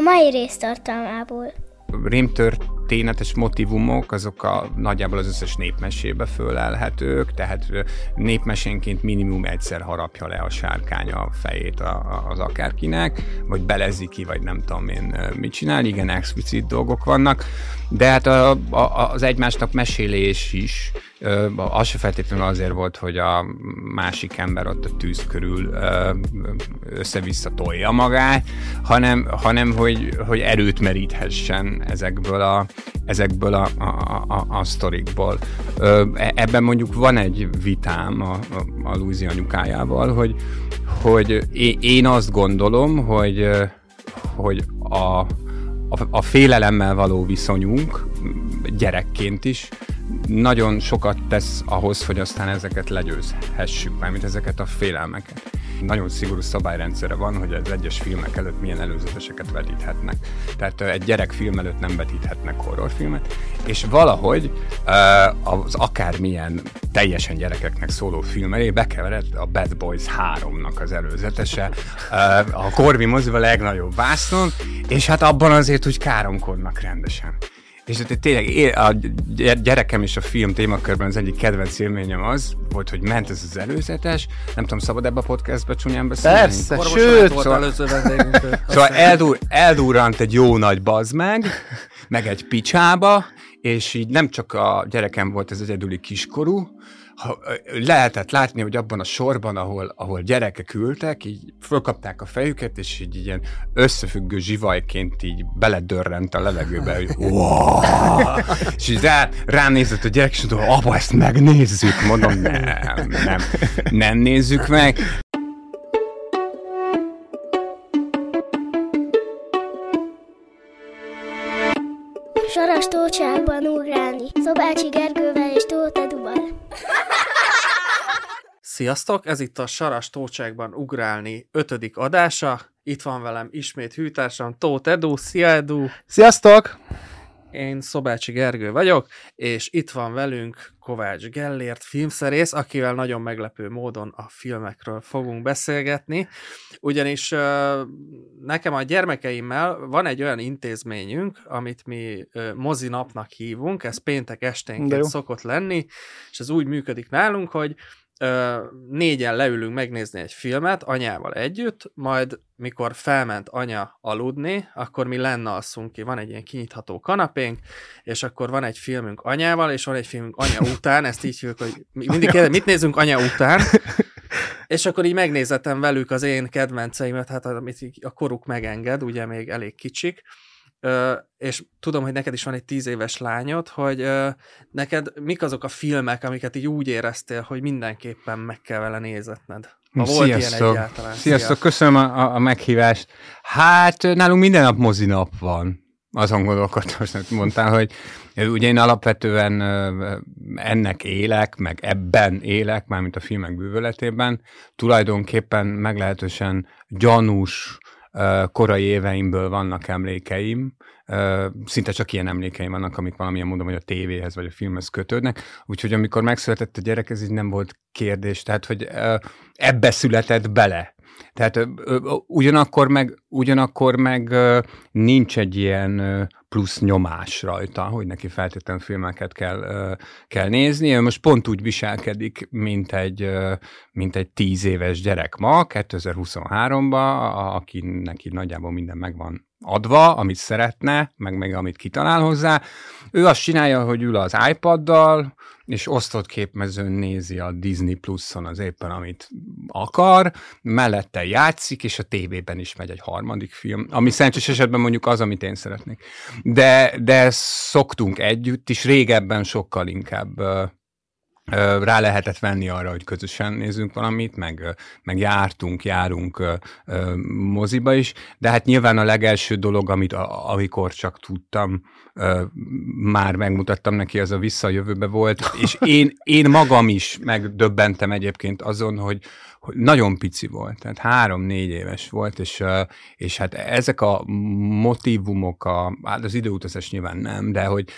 mai rész tartalmából. Rémtörténetes motivumok, azok a, nagyjából az összes népmesébe fölelhetők, tehát népmesénként minimum egyszer harapja le a sárkány a fejét az akárkinek, vagy belezi ki, vagy nem tudom én mit csinál, igen, explicit dolgok vannak, de hát a, a, az egymásnak mesélés is, az se feltétlenül azért volt, hogy a másik ember ott a tűz körül össze-vissza tolja magát, hanem, hanem hogy, hogy erőt meríthessen ezekből a, ezekből a, a, a, a sztorikból. E, ebben mondjuk van egy vitám a, a, a Luizi anyukájával, hogy, hogy én azt gondolom, hogy, hogy a, a, a félelemmel való viszonyunk gyerekként is nagyon sokat tesz ahhoz, hogy aztán ezeket legyőzhessük, mármint ezeket a félelmeket. Nagyon szigorú szabályrendszere van, hogy az egyes filmek előtt milyen előzeteseket vetíthetnek. Tehát egy gyerek film előtt nem vetíthetnek horrorfilmet, és valahogy az akármilyen teljesen gyerekeknek szóló film elé bekeveredett a Bad Boys 3-nak az előzetese, a Corby moziba legnagyobb vásznon, és hát abban azért úgy káromkodnak rendesen. És hát tényleg a gyerekem és a film témakörben az egyik kedvenc élményem az volt, hogy ment ez az előzetes, nem tudom, szabad ebbe a podcastbe csúnyán beszélni? Persze, sőt! Szóval, szóval eldur, eldurrant egy jó nagy bazd meg, meg egy picsába, és így nem csak a gyerekem volt ez egyedüli kiskorú, ha, lehetett látni, hogy abban a sorban, ahol, ahol gyerekek ültek, így fölkapták a fejüket, és így ilyen összefüggő zsivajként így beledörrent a levegőbe, hogy és így rá, ránézett a gyerek, és mondta, apa, ezt megnézzük, mondom, nem, nem, nem nézzük meg. Saras tócsákban ugrálni, Szobácsi Gergővel és Tóth Sziasztok, ez itt a Saras Tócsákban ugrálni ötödik adása. Itt van velem ismét hűtársam Tóth Edu. Szia Edu! Sziasztok! Én Szobácsi Gergő vagyok, és itt van velünk Kovács Gellért filmszerész, akivel nagyon meglepő módon a filmekről fogunk beszélgetni, ugyanis nekem a gyermekeimmel van egy olyan intézményünk, amit mi mozinapnak hívunk, ez péntek esténként szokott lenni, és ez úgy működik nálunk, hogy négyen leülünk megnézni egy filmet anyával együtt, majd mikor felment anya aludni, akkor mi lenne alszunk ki. Van egy ilyen kinyitható kanapénk, és akkor van egy filmünk anyával, és van egy filmünk anya után, ezt így hívjuk, hogy mindig kérdez, mit nézünk anya után, és akkor így megnézettem velük az én kedvenceimet, hát amit a koruk megenged, ugye még elég kicsik, Ö, és tudom, hogy neked is van egy tíz éves lányod, hogy ö, neked mik azok a filmek, amiket így úgy éreztél, hogy mindenképpen meg kell vele nézetned? Ha volt Sziasztok. ilyen egyáltalán. Sziasztok, Szia. köszönöm a, a, a meghívást. Hát nálunk minden nap mozinap van. Azon gondolkodtam, hogy mondtál, hogy ugye én alapvetően ennek élek, meg ebben élek, mármint a filmek bűvöletében, tulajdonképpen meglehetősen gyanús, korai éveimből vannak emlékeim, szinte csak ilyen emlékeim vannak, amik valamilyen módon vagy a tévéhez vagy a filmhez kötődnek, úgyhogy amikor megszületett a gyerek, ez így nem volt kérdés, tehát hogy ebbe született bele. Tehát ugyanakkor meg, ugyanakkor meg nincs egy ilyen plusz nyomás rajta, hogy neki feltétlenül filmeket kell, kell nézni. Ő most pont úgy viselkedik, mint egy, mint egy tíz éves gyerek ma, 2023-ban, akinek így nagyjából minden megvan adva, amit szeretne, meg meg amit kitalál hozzá. Ő azt csinálja, hogy ül az iPaddal, és osztott képmezőn nézi a Disney Plus-on az éppen, amit akar, mellette játszik, és a tévében is megy egy harmadik film, ami szerencsés esetben mondjuk az, amit én szeretnék. De, de szoktunk együtt is, régebben sokkal inkább rá lehetett venni arra, hogy közösen nézzünk valamit, meg, meg jártunk, járunk moziba is, de hát nyilván a legelső dolog, amit amikor csak tudtam, már megmutattam neki, az a visszajövőbe volt, és én, én magam is megdöbbentem egyébként azon, hogy, hogy nagyon pici volt, tehát három-négy éves volt, és, és hát ezek a motivumok, a, hát az időutazás nyilván nem, de hogy,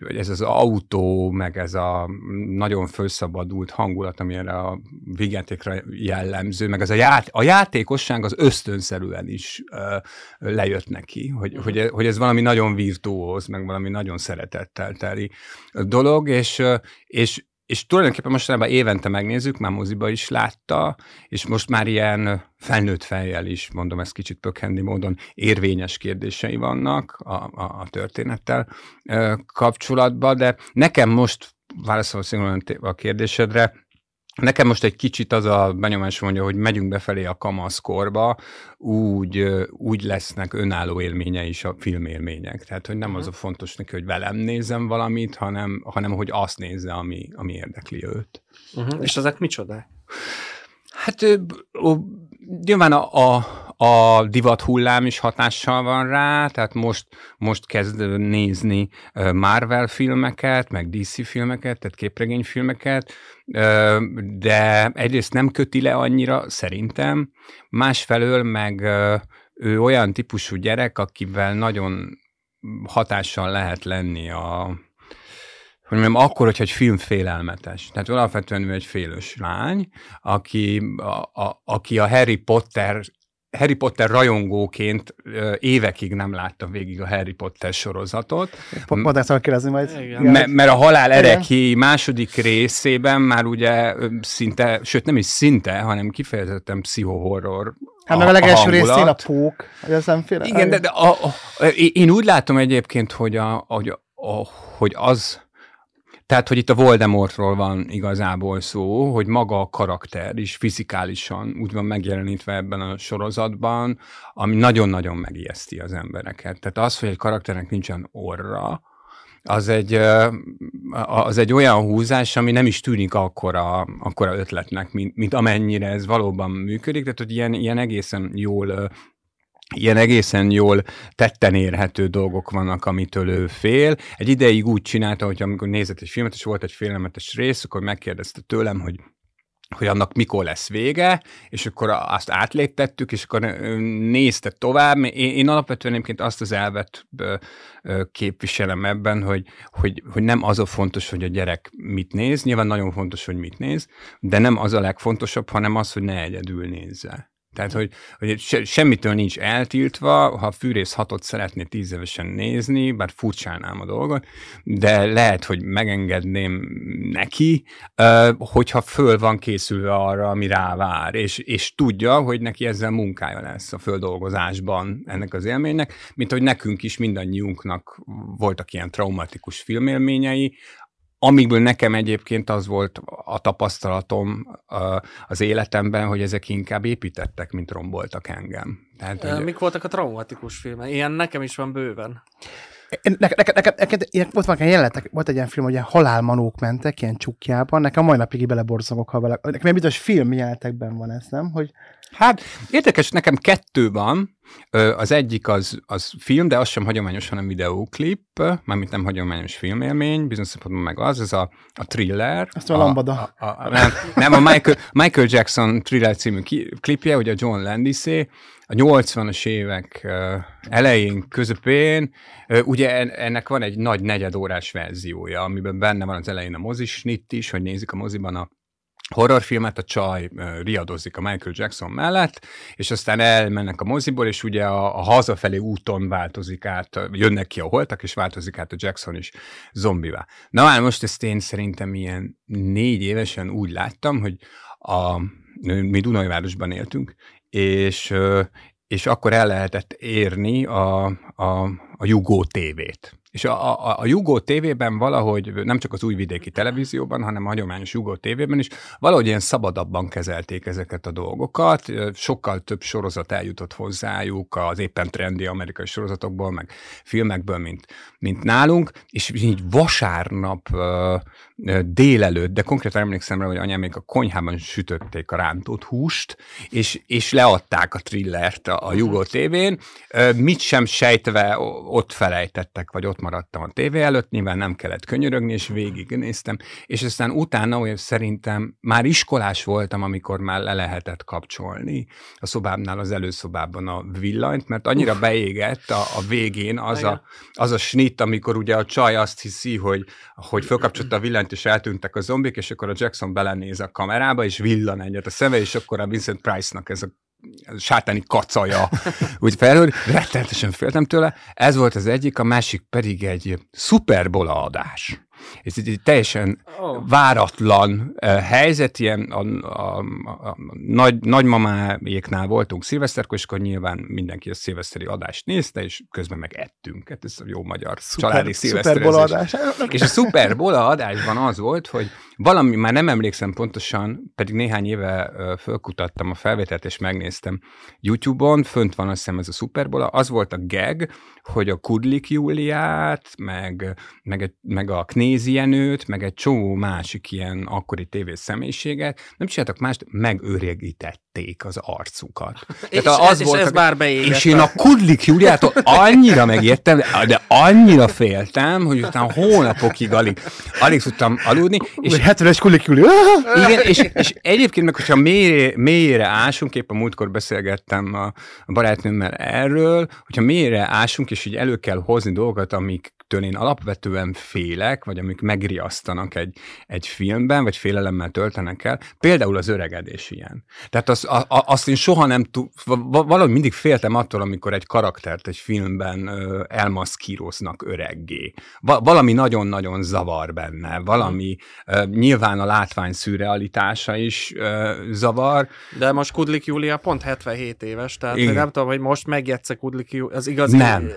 hogy ez az autó, meg ez a nagyon felszabadult hangulat, ami a vigyátékra jellemző, meg ez a, ját, a játékosság az ösztönszerűen is lejött neki, hogy, hogy, hogy ez valami nagyon virtuóz, meg valami nagyon szeretettel teli dolog, és, és és tulajdonképpen mostanában évente megnézzük, már moziba is látta, és most már ilyen felnőtt fejjel is, mondom ezt kicsit pökhendi módon, érvényes kérdései vannak a, a, a történettel kapcsolatban, de nekem most válaszolva a kérdésedre, Nekem most egy kicsit az a benyomás mondja, hogy megyünk befelé a kamaszkorba, úgy, úgy lesznek önálló élménye is a filmélmények. Tehát, hogy nem uh-huh. az a fontos neki, hogy velem nézem valamit, hanem, hanem hogy azt nézze, ami, ami érdekli őt. Uh-huh. És ezek micsoda? Hát nyilván a, a, a divat hullám is hatással van rá, tehát most, most kezd nézni Marvel filmeket, meg DC filmeket, tehát képregényfilmeket, de egyrészt nem köti le annyira szerintem, másfelől meg ő olyan típusú gyerek, akivel nagyon hatással lehet lenni a, hogy mondjam, akkor, hogyha egy film félelmetes. Tehát alapvetően ő egy félős lány, aki a, a, aki a Harry Potter Harry Potter rajongóként évekig nem láttam végig a Harry Potter sorozatot. Ezt kérdezni majd. M- mert a Halál Ereki második részében már ugye szinte, sőt nem is szinte, hanem kifejezetten pszichohorror Hát meg a legelső részén a pók, hogy az nem fél. Igen, de, de a, a, én úgy látom egyébként, hogy, a, hogy, a, hogy az, tehát, hogy itt a Voldemortról van igazából szó, hogy maga a karakter is fizikálisan úgy van megjelenítve ebben a sorozatban, ami nagyon-nagyon megijeszti az embereket. Tehát az, hogy egy karakternek nincsen orra, az egy, az egy olyan húzás, ami nem is tűnik akkora, akkora ötletnek, mint, mint amennyire ez valóban működik, tehát hogy ilyen, ilyen egészen jól ilyen egészen jól tetten érhető dolgok vannak, amitől ő fél. Egy ideig úgy csinálta, hogy amikor nézett egy filmet, és volt egy félelmetes rész, akkor megkérdezte tőlem, hogy hogy annak mikor lesz vége, és akkor azt átléptettük, és akkor nézte tovább. Én, én alapvetően egyébként azt az elvet képviselem ebben, hogy, hogy, hogy nem az a fontos, hogy a gyerek mit néz, nyilván nagyon fontos, hogy mit néz, de nem az a legfontosabb, hanem az, hogy ne egyedül nézze. Tehát, hogy, hogy se, semmitől nincs eltiltva, ha fűrész hatot szeretné tíz évesen nézni, bár furcsálnám a dolgot, de lehet, hogy megengedném neki, hogyha föl van készülve arra, ami rá vár, és, és tudja, hogy neki ezzel munkája lesz a földolgozásban ennek az élménynek, mint hogy nekünk is mindannyiunknak voltak ilyen traumatikus filmélményei, amikből nekem egyébként az volt a tapasztalatom az életemben, hogy ezek inkább építettek, mint romboltak engem. Tehát, e, Mik voltak a traumatikus filmek? Ilyen nekem is van bőven. Nekem, nekem, nekem, nekem ott van egy jelenetek, volt egy ilyen film, hogy ilyen halálmanók mentek, ilyen csukjában, nekem mai napig beleborzogok, ha vele. Nekem bizonyos film jelenetekben van ez, nem? Hogy... Hát érdekes, nekem kettő van, az egyik az, az film, de az sem hagyományos, hanem videóklip, mármint nem hagyományos filmélmény, bizonyos szempontból meg az, ez a, a thriller. Azt a, a lambada. A, a, nem, nem, a Michael, Michael Jackson thriller című klipje, ugye a John Landisé, a 80-as évek elején, közepén, ugye ennek van egy nagy negyedórás verziója, amiben benne van az elején a mozisnit is, hogy nézik a moziban a horrorfilmet, a csaj riadozik a Michael Jackson mellett, és aztán elmennek a moziból, és ugye a, a hazafelé úton változik át, jönnek ki a holtak, és változik át a Jackson is zombivá. Na már most ezt én szerintem ilyen négy évesen úgy láttam, hogy a, mi Dunajvárosban éltünk, és, és akkor el lehetett érni a, a, a Jugó tévét. És a, a, a Jugó TV-ben valahogy, nem csak az újvidéki televízióban, hanem a hagyományos Jugó TV-ben is valahogy ilyen szabadabban kezelték ezeket a dolgokat. Sokkal több sorozat eljutott hozzájuk az éppen trendi amerikai sorozatokból, meg filmekből, mint, mint nálunk, és így vasárnap délelőtt, de konkrétan emlékszem rá, hogy anyám még a konyhában sütötték a rántott húst, és, és leadták a trillert a, a Jugó TV-n, mit sem sejtve ott felejtettek, vagy ott maradtam a tévé előtt, nyilván nem kellett könyörögni, és végignéztem, és aztán utána, hogy szerintem már iskolás voltam, amikor már le lehetett kapcsolni a szobámnál az előszobában a villanyt, mert annyira Uf. beégett a, a végén az a, az a snit, amikor ugye a csaj azt hiszi, hogy, hogy fölkapcsolta a villanyt, és eltűntek a zombik, és akkor a Jackson belenéz a kamerába, és villan egyet a szeme, és akkor a Vincent Price-nak ez a sátáni kacaja, úgy felhőr, rettenetesen féltem tőle. Ez volt az egyik, a másik pedig egy szuperbola adás. Ez egy, teljesen oh. váratlan helyzet, ilyen a, a, a, a nagy, nagymamáéknál voltunk szilveszterkor, és akkor nyilván mindenki a szilveszteri adást nézte, és közben meg ettünk. Hát ez a jó magyar Szuper, családi szilveszterezés. És a szuperbola adásban az volt, hogy valami, már nem emlékszem pontosan, pedig néhány éve fölkutattam a felvételt, és megnéztem YouTube-on, fönt van azt hiszem ez a szuperbola, az volt a gag, hogy a Kudlik Júliát, meg, meg, meg a Knézi Jenőt, meg egy csomó másik ilyen akkori tévés személyiséget, nem csináltak mást, megöregítették az arcukat. és, Tehát az és volt, ez a, már És én a Kudlik Júliától annyira megértem, de annyira féltem, hogy utána hónapokig alig, alig tudtam aludni. És 70-es Kudlik Júli. Igen, és, és egyébként meg, hogyha mélyre, mélyre ásunk, épp a múltkor beszélgettem a, a barátnőmmel erről, hogyha mélyre ásunk, és így elő kell hozni dolgokat, amik én alapvetően félek, vagy amik megriasztanak egy, egy filmben, vagy félelemmel töltenek el, például az öregedés ilyen. Tehát az, a, azt én soha nem tud, valahogy mindig féltem attól, amikor egy karaktert egy filmben ö, elmaszkíroznak öreggé. Va, valami nagyon-nagyon zavar benne, valami ö, nyilván a látvány szürrealitása is ö, zavar. De most Kudlik Júlia pont 77 éves, tehát Igen. nem tudom, hogy most megjegysze Kudlik Júlia, az igazi... Nem.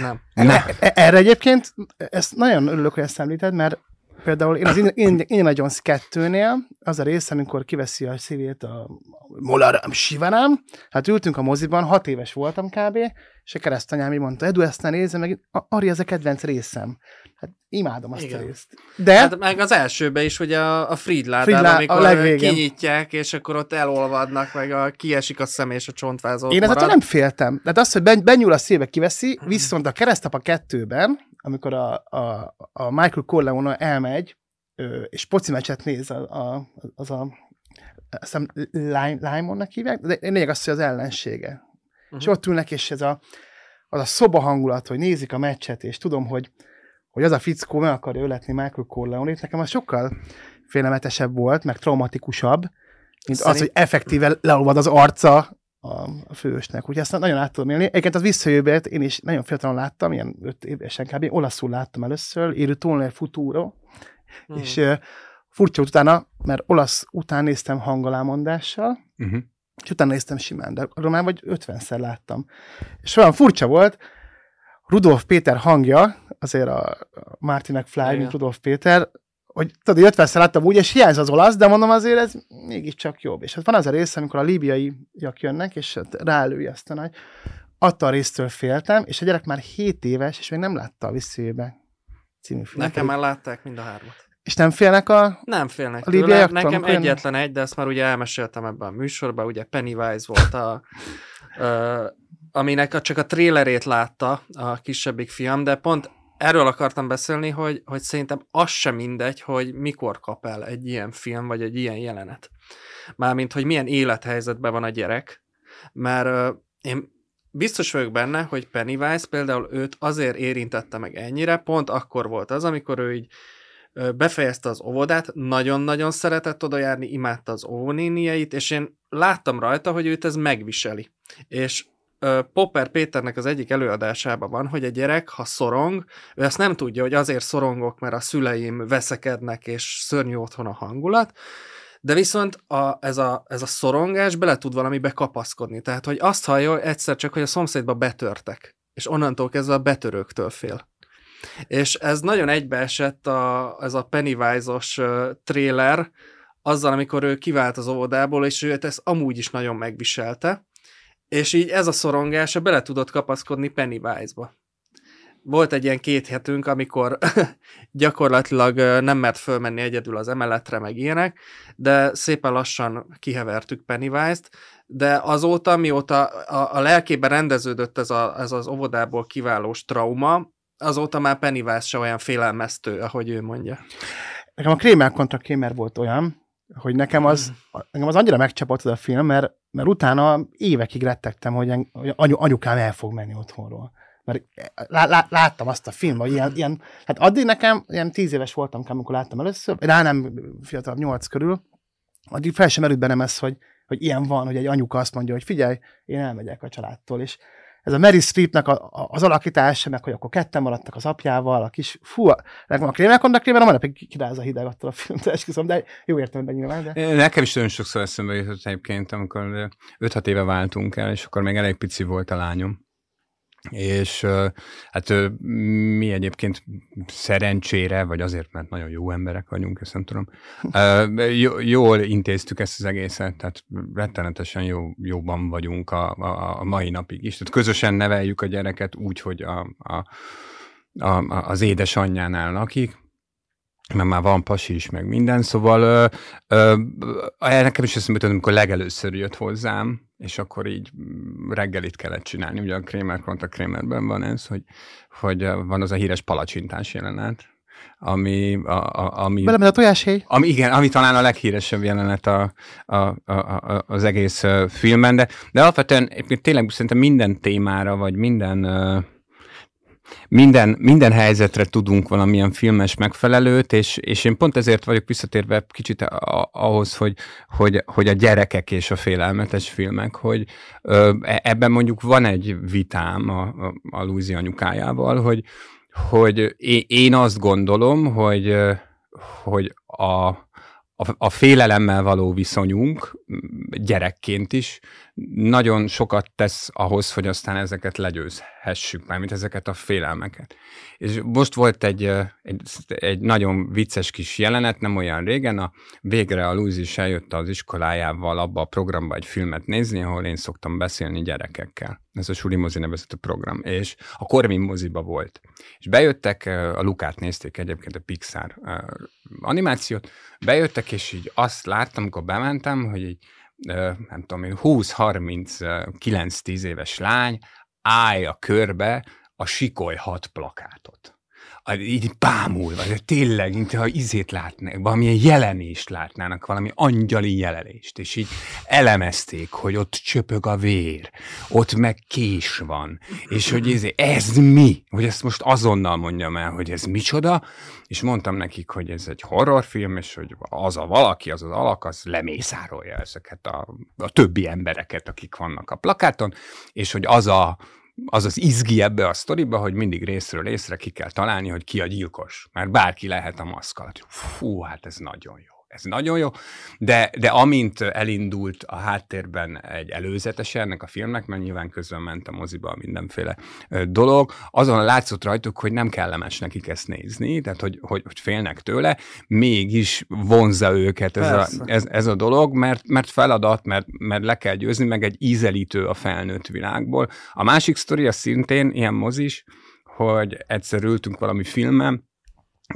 Nem. nem. E, erre egyébként egyébként ezt nagyon örülök, hogy ezt említed, mert például én az Indiana Jones 2-nél az a rész, amikor kiveszi a szívét a Molaram Sivanám, hát ültünk a moziban, hat éves voltam kb., és a keresztanyám így mondta, Edu, ezt ne nézze, meg Ari, ez a kedvenc részem. Hát imádom azt Igen. a részt. De... Hát meg az elsőben is, ugye a, a Friedládán, Friedlá, amikor a kinyitják, és akkor ott elolvadnak, meg a, kiesik a szem és a csontvázó. Én ezzel nem féltem. Tehát az, hogy benyúl a szíve, kiveszi, mhm. viszont a keresztapa kettőben, amikor a, a, a Michael Corleone elmegy, és poci meccset néz a, a, az a azt hiszem Lymonnak hívják, de lényeg az, hogy az ellensége. Uh-huh. És ott ülnek, és ez a, az a szoba hangulat, hogy nézik a meccset, és tudom, hogy, hogy az a fickó meg akarja öletni Michael corleone nekem az sokkal félelmetesebb volt, meg traumatikusabb, mint Szerint... az, hogy effektíve leolvad az arca a, főösnek. Úgyhogy ezt nagyon át tudom élni. Egyébként az visszajövőt én is nagyon fiatalon láttam, ilyen öt évesen kb. Olaszul láttam először, Érő Tonler Futuro, hmm. és uh, furcsa utána, mert olasz után néztem hangalámondással, uh-huh. és utána néztem simán, de már vagy 50-szer láttam. És olyan furcsa volt, Rudolf Péter hangja, azért a Martin McFly, mint Rudolf Péter, hogy tudod, 50 szer láttam úgy, és hiányz az olasz, de mondom azért ez mégiscsak jobb. És hát van az a rész, amikor a líbiaiak jönnek, és hát rálői azt a nagy. Attól a résztől féltem, és a gyerek már 7 éves, és még nem látta a visszajövőbe című filmet. Nekem már látták mind a hármat. És nem félnek a Nem félnek a tőle. Nekem egyetlen egy, de ezt már ugye elmeséltem ebben a műsorban, ugye Pennywise volt a, a aminek csak a trélerét látta a kisebbik fiam, de pont erről akartam beszélni, hogy, hogy szerintem az sem mindegy, hogy mikor kap el egy ilyen film, vagy egy ilyen jelenet. Mármint, hogy milyen élethelyzetben van a gyerek, mert uh, én biztos vagyok benne, hogy Pennywise például őt azért érintette meg ennyire, pont akkor volt az, amikor ő így befejezte az óvodát, nagyon-nagyon szeretett oda járni, imádta az óvónénieit, és én láttam rajta, hogy őt ez megviseli. És Popper Péternek az egyik előadásában van, hogy a gyerek, ha szorong, ő ezt nem tudja, hogy azért szorongok, mert a szüleim veszekednek, és szörnyű otthon a hangulat, de viszont a, ez, a, ez a szorongás bele tud valamibe kapaszkodni. Tehát, hogy azt hallja egyszer csak, hogy a szomszédba betörtek, és onnantól kezdve a betörőktől fél. És ez nagyon egybeesett a, ez a Pennywise-os uh, trailer azzal, amikor ő kivált az óvodából, és ő ezt amúgy is nagyon megviselte, és így ez a szorongása bele tudott kapaszkodni Pennywise-ba. Volt egy ilyen két hetünk, amikor gyakorlatilag nem mert fölmenni egyedül az emeletre, meg ilyenek, de szépen lassan kihevertük Pennywise-t, de azóta, mióta a, a lelkében rendeződött ez, a, ez az óvodából kiválós trauma, azóta már Pennywise se olyan félelmeztő, ahogy ő mondja. Nekem a Kramer kontra Kramer volt olyan, hogy nekem az, nekem az annyira megcsapott az a film, mert, mert utána évekig rettegtem, hogy, hogy anyu, anyukám el fog menni otthonról. Mert lá, lá, láttam azt a filmet, hogy ilyen, ilyen, hát addig nekem, ilyen tíz éves voltam, amikor láttam először, rá nem fiatalabb, nyolc körül, addig fel sem merült bennem ez, hogy, hogy ilyen van, hogy egy anyuka azt mondja, hogy figyelj, én elmegyek a családtól, és ez a Mary Streepnek a, a, az alakítása, meg hogy akkor ketten maradtak az apjával, a kis, fú, nekem a krémek annak krémer, a manapig kiráz a hideg attól a filmet, esküszöm, de jó értelemben nyilván. De... Nekem is nagyon sokszor eszembe jutott egyébként, amikor 5-6 éve váltunk el, és akkor még elég pici volt a lányom és hát mi egyébként szerencsére, vagy azért, mert nagyon jó emberek vagyunk, ezt nem tudom, jól intéztük ezt az egészet, tehát rettenetesen jó, jóban vagyunk a, a, a mai napig is. Tehát közösen neveljük a gyereket úgy, hogy a, a, a, az édesanyjánál lakik, mert már van pasi is, meg minden, szóval ö, ö, nekem is eszembe amikor legelőször jött hozzám, és akkor így reggelit kellett csinálni. Ugye a Kramer a Kramerben van ez, hogy, hogy van az a híres palacsintás jelenet, ami... A, a, ami Belemed a tojáshéj? Ami, igen, ami talán a leghíresebb jelenet a, a, a, a, az egész filmben, de, de alapvetően tényleg szerintem minden témára, vagy minden minden, minden helyzetre tudunk valamilyen filmes megfelelőt, és, és én pont ezért vagyok visszatérve kicsit ahhoz, hogy, hogy, hogy a gyerekek és a félelmetes filmek, hogy ö, e, ebben mondjuk van egy vitám a, a, a Luizi anyukájával, hogy, hogy én azt gondolom, hogy, hogy a, a, a félelemmel való viszonyunk gyerekként is nagyon sokat tesz ahhoz, hogy aztán ezeket legyőzhessük, mármint ezeket a félelmeket. És most volt egy, egy, egy nagyon vicces kis jelenet, nem olyan régen, a végre a Luzi is eljött az iskolájával abba a programba egy filmet nézni, ahol én szoktam beszélni gyerekekkel. Ez a Suli mozi nevezető program, és a Korvin moziba volt. És bejöttek, a Lukát nézték egyébként a Pixar animációt, bejöttek, és így azt láttam, amikor bementem, hogy így nem tudom én, 20-30-9-10 éves lány állja körbe a Sikoly hat plakátot így bámulva, de tényleg, mint ha izét látnak, valamilyen jelenést látnának, valami angyali jelenést, és így elemezték, hogy ott csöpög a vér, ott meg kés van, és hogy ez, ez mi? Hogy ezt most azonnal mondjam el, hogy ez micsoda, és mondtam nekik, hogy ez egy horrorfilm, és hogy az a valaki, az az alak, az lemészárolja ezeket a, a többi embereket, akik vannak a plakáton, és hogy az a az az izgi ebbe a sztoriba, hogy mindig részről részre ki kell találni, hogy ki a gyilkos. Mert bárki lehet a maszk alatt. Fú, hát ez nagyon jó ez nagyon jó, de, de amint elindult a háttérben egy előzetes ennek a filmnek, mert nyilván közben ment a moziba mindenféle dolog, azon látszott rajtuk, hogy nem kellemes nekik ezt nézni, tehát hogy, hogy, hogy félnek tőle, mégis vonza őket ez, a, ez, ez a dolog, mert, mert feladat, mert, mert le kell győzni, meg egy ízelítő a felnőtt világból. A másik sztori a szintén ilyen mozis, hogy egyszer ültünk valami filmen,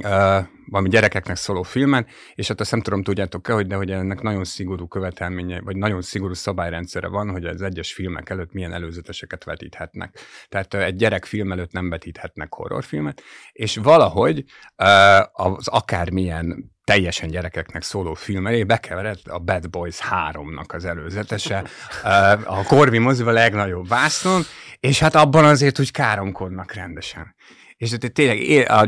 uh, valami gyerekeknek szóló filmen, és hát azt nem tudom, tudjátok-e, hogy, de hogy ennek nagyon szigorú követelménye, vagy nagyon szigorú szabályrendszere van, hogy az egyes filmek előtt milyen előzeteseket vetíthetnek. Tehát egy gyerek film előtt nem vetíthetnek horrorfilmet, és valahogy uh, az akármilyen teljesen gyerekeknek szóló film elé bekeveredett a Bad Boys 3-nak az előzetese, a Corvi moziba legnagyobb vásznon, és hát abban azért úgy káromkodnak rendesen. És tehát tényleg a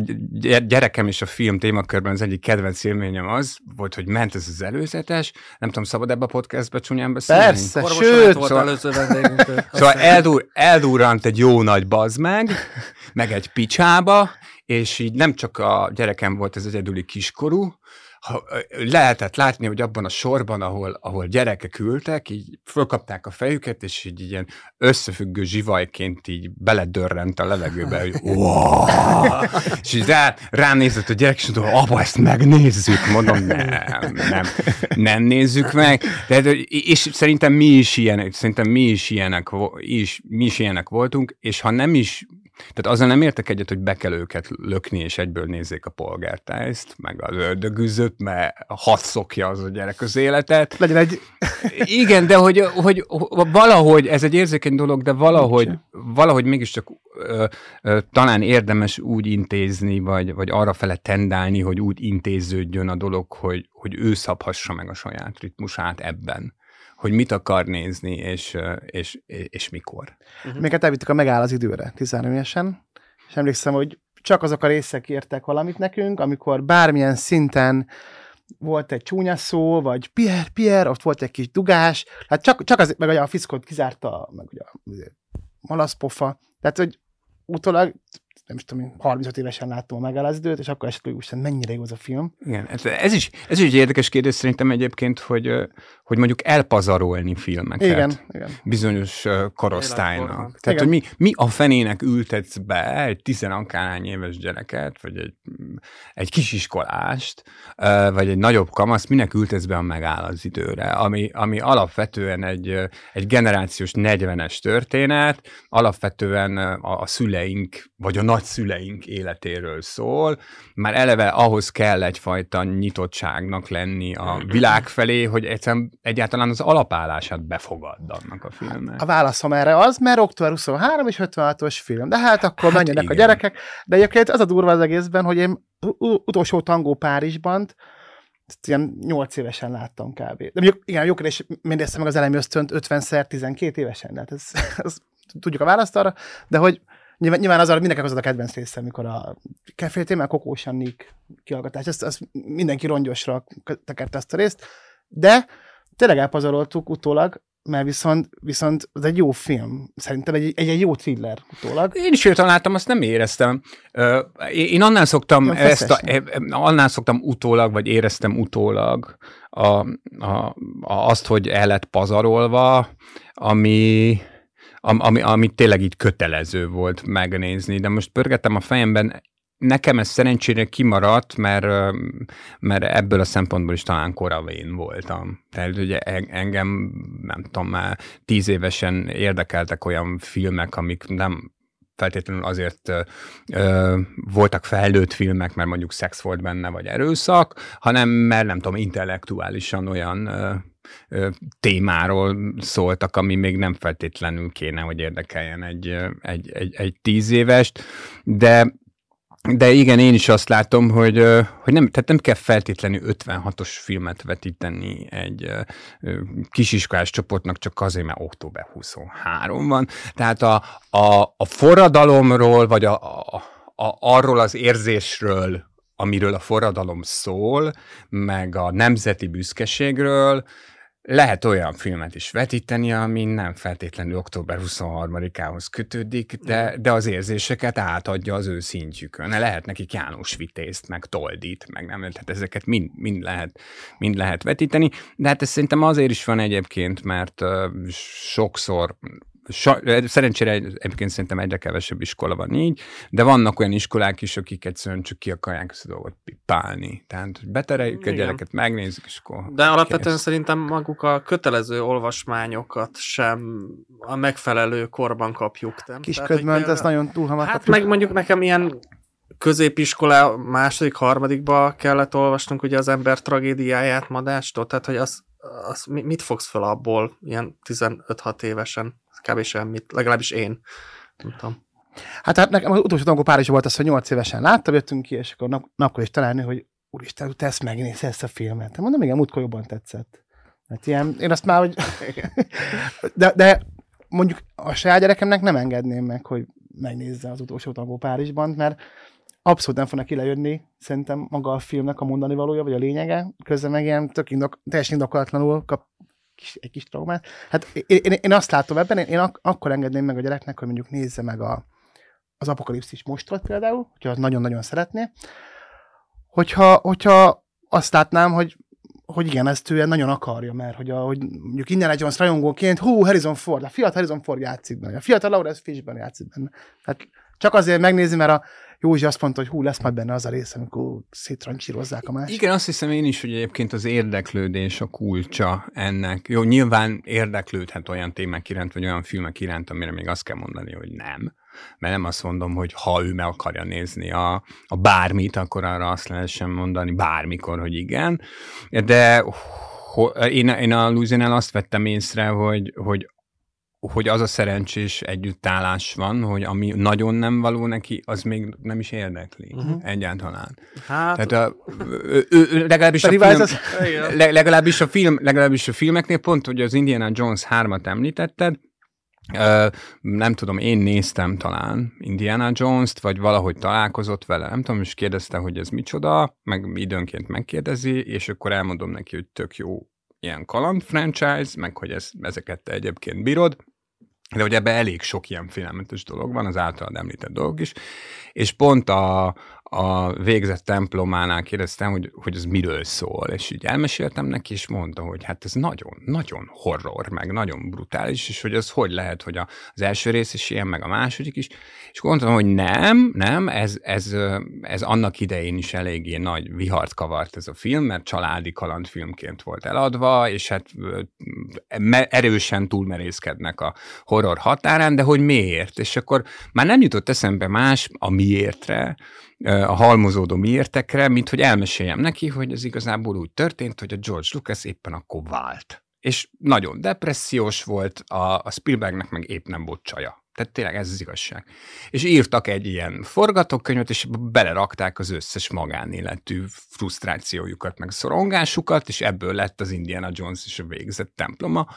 gyerekem és a film témakörben az egyik kedvenc élményem az volt, hogy ment ez az előzetes, nem tudom, szabad ebbe a podcastbe csúnyán beszélni? Persze, sőt! Volt szóval, előző vendégünk. Szóval eldur, eldurrant egy jó nagy bazd meg, meg egy picsába, és így nem csak a gyerekem volt ez egyedüli kiskorú, ha, lehetett látni, hogy abban a sorban, ahol, ahol gyerekek ültek, így fölkapták a fejüket, és így ilyen összefüggő zsivajként így beledörrent a levegőbe, hogy és így rá, ránézett a gyerek, és mondta, apa, ezt megnézzük, mondom, nem, nem, nem nézzük meg, de, és szerintem mi is ilyenek, szerintem mi is ilyenek, is, mi is ilyenek voltunk, és ha nem is tehát azzal nem értek egyet, hogy be kell őket lökni, és egyből nézzék a polgártájt, meg az ördögüzött, mert hat szokja az a gyerek az életet. Legyen egy... Igen, de hogy, hogy, valahogy, ez egy érzékeny dolog, de valahogy, valahogy mégiscsak ö, ö, talán érdemes úgy intézni, vagy, vagy arra fele tendálni, hogy úgy intéződjön a dolog, hogy, hogy ő szabhassa meg a saját ritmusát ebben hogy mit akar nézni, és, és, és mikor. Uh-huh. Még elvittük a megáll az időre, 13 évesen, és emlékszem, hogy csak azok a részek értek valamit nekünk, amikor bármilyen szinten volt egy csúnya szó, vagy Pierre, Pierre, ott volt egy kis dugás, hát csak, csak az, meg a fiszkot kizárta, meg ugye a malaszpofa, tehát, hogy utólag nem is tudom, 35 évesen láttam a megállászdőt, és akkor esetleg úgy, mennyire jó az a film. Igen, ez, ez, is, ez is egy érdekes kérdés szerintem egyébként, hogy, hogy mondjuk elpazarolni filmeket igen, igen. bizonyos korosztálynak. Tehát, igen. hogy mi, mi a fenének ültetsz be egy tizenakárhány éves gyereket, vagy egy, egy kisiskolást, vagy egy nagyobb kamasz, minek ültetsz be a megáll az időre, ami, ami alapvetően egy, egy generációs 40-es történet, alapvetően a, a szüleink, vagy a nagyszüleink életéről szól, már eleve ahhoz kell egyfajta nyitottságnak lenni a világ felé, hogy egyszerűen egyáltalán az alapállását befogadd annak a filmnek. A válaszom erre az, mert október 23 és 56-os film, de hát akkor hát menjenek igen. a gyerekek. De egyébként az a durva az egészben, hogy én utolsó tangó Párizsban ilyen 8 évesen láttam kb. De mondjuk, igen, jó kérdés, mindeztem meg az elemi ösztönt 50-szer 12 évesen, tehát ez, ez, tudjuk a választ arra, de hogy Nyilván, nyilván az mindenkinek az a kedvenc része, amikor a Café Témel Kokós Annik kiallgatás, ezt, ezt mindenki rongyosra tekerte ezt a részt, de tényleg elpazaroltuk utólag, mert viszont, viszont ez egy jó film. Szerintem egy, egy, egy jó thriller utólag. Én is jöttem láttam, azt nem éreztem. Én annál szoktam, ezt a, e, annál szoktam utólag, vagy éreztem utólag a, a, a, azt, hogy el lett pazarolva, ami, ami, ami tényleg így kötelező volt megnézni. De most pörgettem a fejemben, nekem ez szerencsére kimaradt, mert, mert ebből a szempontból is talán koravén voltam. Tehát ugye engem, nem tudom, már tíz évesen érdekeltek olyan filmek, amik nem feltétlenül azért ö, voltak fejlőtt filmek, mert mondjuk szex volt benne, vagy erőszak, hanem mert nem tudom, intellektuálisan olyan ö, témáról szóltak, ami még nem feltétlenül kéne, hogy érdekeljen egy, egy, egy, egy tíz évest, de de igen, én is azt látom, hogy, hogy nem, tehát nem kell feltétlenül 56-os filmet vetíteni egy kisiskolás csoportnak csak azért, mert október 23 van. Tehát a, a, a forradalomról, vagy a, a, a, arról az érzésről, amiről a forradalom szól, meg a nemzeti büszkeségről, lehet olyan filmet is vetíteni, ami nem feltétlenül október 23-ához kötődik, de, de az érzéseket átadja az ő szintjükön. Lehet nekik János Vitézt, meg Toldit, meg nem, tehát ezeket mind, mind, lehet, mind lehet vetíteni, de hát ez szerintem azért is van egyébként, mert sokszor szerencsére egyébként szerintem egyre kevesebb iskola van így, de vannak olyan iskolák is, akik egyszerűen csak ki akarják ezt a dolgot pipálni. Tehát betereljük Igen. a gyereket, megnézzük, és akkor... De alapvetően kész. szerintem maguk a kötelező olvasmányokat sem a megfelelő korban kapjuk. Nem? Kis ködmönt, ez nagyon túl hamar Hát kapjuk. meg mondjuk nekem ilyen középiskolá második, harmadikba kellett olvasnunk ugye az ember tragédiáját Madástól, tehát hogy az, az mit fogsz fel abból ilyen 15-6 évesen? Kb. semmit, legalábbis én. Nem tudom. Hát, hát nekem az utolsó tanuló Párizs volt az, hogy 8 évesen láttam, jöttünk ki, és akkor nap, napkor is találni, hogy úristen, te ezt megnézsz ezt a filmet. Hát mondom, igen, múltkor jobban tetszett. Hát ilyen, én azt már, hogy... de, de mondjuk a saját gyerekemnek nem engedném meg, hogy megnézze az utolsó tangó Párizsban, mert abszolút nem fognak kilejönni, szerintem maga a filmnek a mondani valója, vagy a lényege, közben meg ilyen tök indok, teljesen indokolatlanul kap kis, egy kis traumát. Hát én, én, én azt látom ebben, én, én ak- akkor engedném meg a gyereknek, hogy mondjuk nézze meg a, az apokalipszis mostrat például, hogyha az nagyon-nagyon szeretné, hogyha, hogyha azt látnám, hogy hogy igen, ezt ő nagyon akarja, mert hogy, a, hogy mondjuk Indiana Jones rajongóként, hú, Harrison Ford, a fiatal Harrison Ford játszik benne, a fiatal Laurence Fishben játszik benne. Tehát csak azért megnézi, mert a Józsi azt mondta, hogy hú, lesz majd benne az a rész, amikor széttrancsírozzák a másik. Igen, azt hiszem én is, hogy egyébként az érdeklődés a kulcsa ennek. Jó, nyilván érdeklődhet olyan témák iránt, vagy olyan filmek iránt, amire még azt kell mondani, hogy nem. Mert nem azt mondom, hogy ha ő meg akarja nézni a, a bármit, akkor arra azt lehessen mondani bármikor, hogy igen. De én, én a Louisiana azt vettem észre, hogy, hogy hogy az a szerencsés együttállás van, hogy ami nagyon nem való neki, az még nem is érdekli uh-huh. egyáltalán. Hát... Tehát a, ő, ő, legalábbis, a film, az... legalábbis, a film, legalábbis a filmeknél pont, hogy az Indiana Jones 3-at említetted, Uh, nem tudom, én néztem talán Indiana Jones-t, vagy valahogy találkozott vele, nem tudom, és kérdezte, hogy ez micsoda, meg időnként megkérdezi, és akkor elmondom neki, hogy tök jó ilyen kaland franchise, meg hogy ez, ezeket te egyébként bírod, de hogy ebben elég sok ilyen filmetes dolog van, az általad említett dolog is, és pont a, a végzett templománál kérdeztem, hogy, hogy ez miről szól, és így elmeséltem neki, és mondta, hogy hát ez nagyon, nagyon horror, meg nagyon brutális, és hogy az hogy lehet, hogy az első rész is ilyen, meg a második is, és gondoltam, hogy nem, nem, ez, ez, ez annak idején is eléggé nagy vihart kavart ez a film, mert családi kalandfilmként volt eladva, és hát erősen túlmerészkednek a horror határán, de hogy miért? És akkor már nem jutott eszembe más a miértre, a halmozódó miértekre, mint hogy elmeséljem neki, hogy ez igazából úgy történt, hogy a George Lucas éppen akkor vált. És nagyon depressziós volt, a, a Spielbergnek meg épp nem volt csaja. Tehát tényleg ez az igazság. És írtak egy ilyen forgatókönyvet, és belerakták az összes magánéletű frusztrációjukat, meg szorongásukat, és ebből lett az Indiana Jones és a végzett temploma.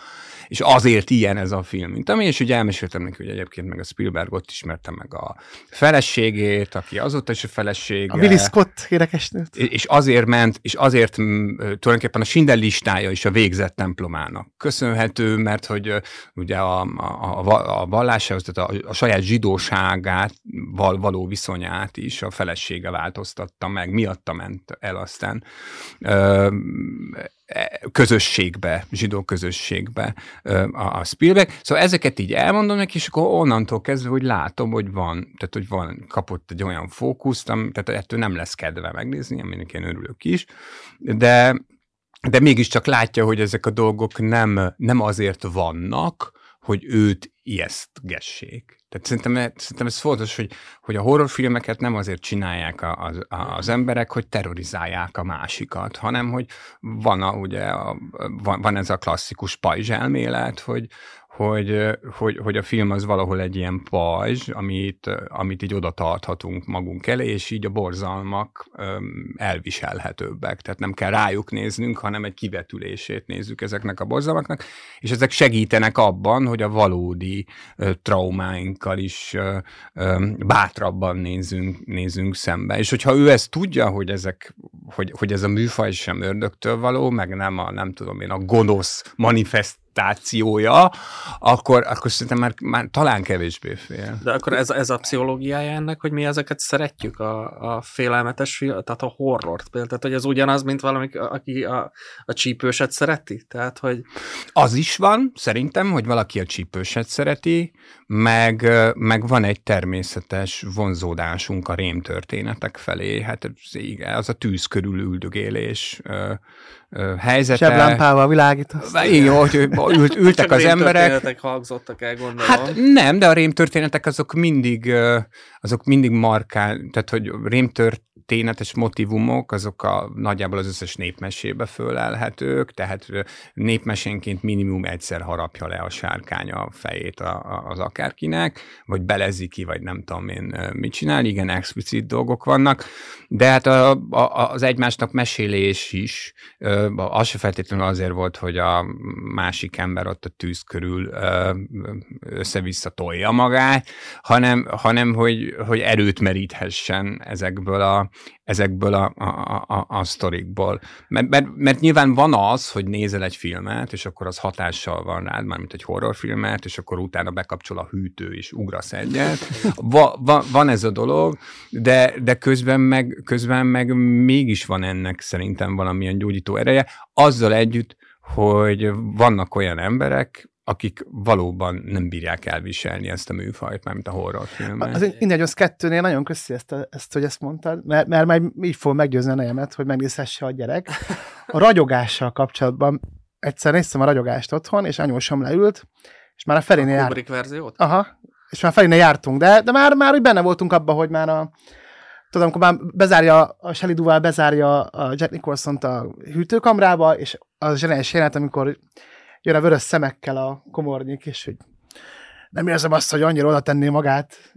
És azért ilyen ez a film, mint ami, és ugye elmeséltem neki, hogy egyébként meg a Spielberg ott ismertem meg a feleségét, aki azóta is a felesége. A Willy Scott érekesnőt. És azért ment, és azért tulajdonképpen a Schindler listája is a végzett templomának köszönhető, mert hogy ugye a, a, a, a vallásához tehát a, a saját zsidóságát val, való viszonyát is a felesége változtatta meg, miatta ment el aztán ö, e, közösségbe, zsidó közösségbe a, a Spielberg. Szóval ezeket így elmondom neki, és akkor onnantól kezdve, hogy látom, hogy van, tehát hogy van, kapott egy olyan fókuszt, am, tehát ettől nem lesz kedve megnézni, aminek én örülök is, de de mégiscsak látja, hogy ezek a dolgok nem, nem azért vannak, hogy őt ijesztgessék. Tehát szerintem, szerintem ez fontos, hogy, hogy a horrorfilmeket nem azért csinálják az, az emberek, hogy terrorizálják a másikat, hanem hogy van, a, ugye, a, van, van ez a klasszikus pajzselmélet, hogy, hogy, hogy, hogy a film az valahol egy ilyen pajzs, amit, amit így oda tarthatunk magunk elé, és így a borzalmak elviselhetőbbek. Tehát nem kell rájuk néznünk, hanem egy kivetülését nézzük ezeknek a borzalmaknak, és ezek segítenek abban, hogy a valódi traumáinkkal is bátrabban nézzünk, nézzünk szembe. És hogyha ő ezt tudja, hogy ezek, hogy, hogy ez a műfaj sem ördögtől való, meg nem a, nem tudom én, a gonosz manifest adaptációja, akkor, akkor szerintem már, már talán kevésbé fél. De akkor ez, ez a pszichológiája ennek, hogy mi ezeket szeretjük, a, a félelmetes film, tehát a horrort például, tehát hogy ez ugyanaz, mint valami, aki a, a csípőset szereti? Tehát, hogy... Az is van, szerintem, hogy valaki a csípőset szereti, meg, meg van egy természetes vonzódásunk a rémtörténetek felé, hát igen, az a tűz körül üldögélés, helyzete. Seblámpával világítasz. Igen, hogy ült, ültek az emberek. hangzottak el, gondolom. Hát nem, de a rémtörténetek azok mindig, azok mindig markál, tehát hogy rémtört történetes motivumok, azok a, nagyjából az összes népmesébe fölelhetők, tehát népmesénként minimum egyszer harapja le a sárkány a fejét a, a, az akárkinek, vagy belezi ki, vagy nem tudom én mit csinál, igen, explicit dolgok vannak, de hát a, a, az egymásnak mesélés is, az se feltétlenül azért volt, hogy a másik ember ott a tűz körül össze-vissza tolja magát, hanem, hanem hogy, hogy erőt meríthessen ezekből a, ezekből a, a, a, a sztorikból. Mert, mert, mert nyilván van az, hogy nézel egy filmet, és akkor az hatással van rád, mármint egy horrorfilmet, és akkor utána bekapcsol a hűtő, és ugrasz egyet. Va, va, van ez a dolog, de, de közben, meg, közben meg mégis van ennek szerintem valamilyen gyógyító ereje, azzal együtt, hogy vannak olyan emberek, akik valóban nem bírják elviselni ezt a műfajt, mármint a horrorfilmet. Az Indiana az kettőnél nagyon köszi ezt, a, ezt, hogy ezt mondtad, mert, mert majd így fog meggyőzni a nejemet, hogy megnézhesse a gyerek. A ragyogással kapcsolatban egyszer néztem a ragyogást otthon, és anyósom leült, és már a felénél járt. A verziót? Aha, és már felénél jártunk, de, de már, már úgy benne voltunk abban, hogy már a, tudom, amikor már bezárja, a Shelley Duval bezárja a Jack nicholson a hűtőkamrába, és az zseniális jelenet, amikor jön a vörös szemekkel a komornyik, és hogy nem érzem azt, hogy annyira oda tenné magát.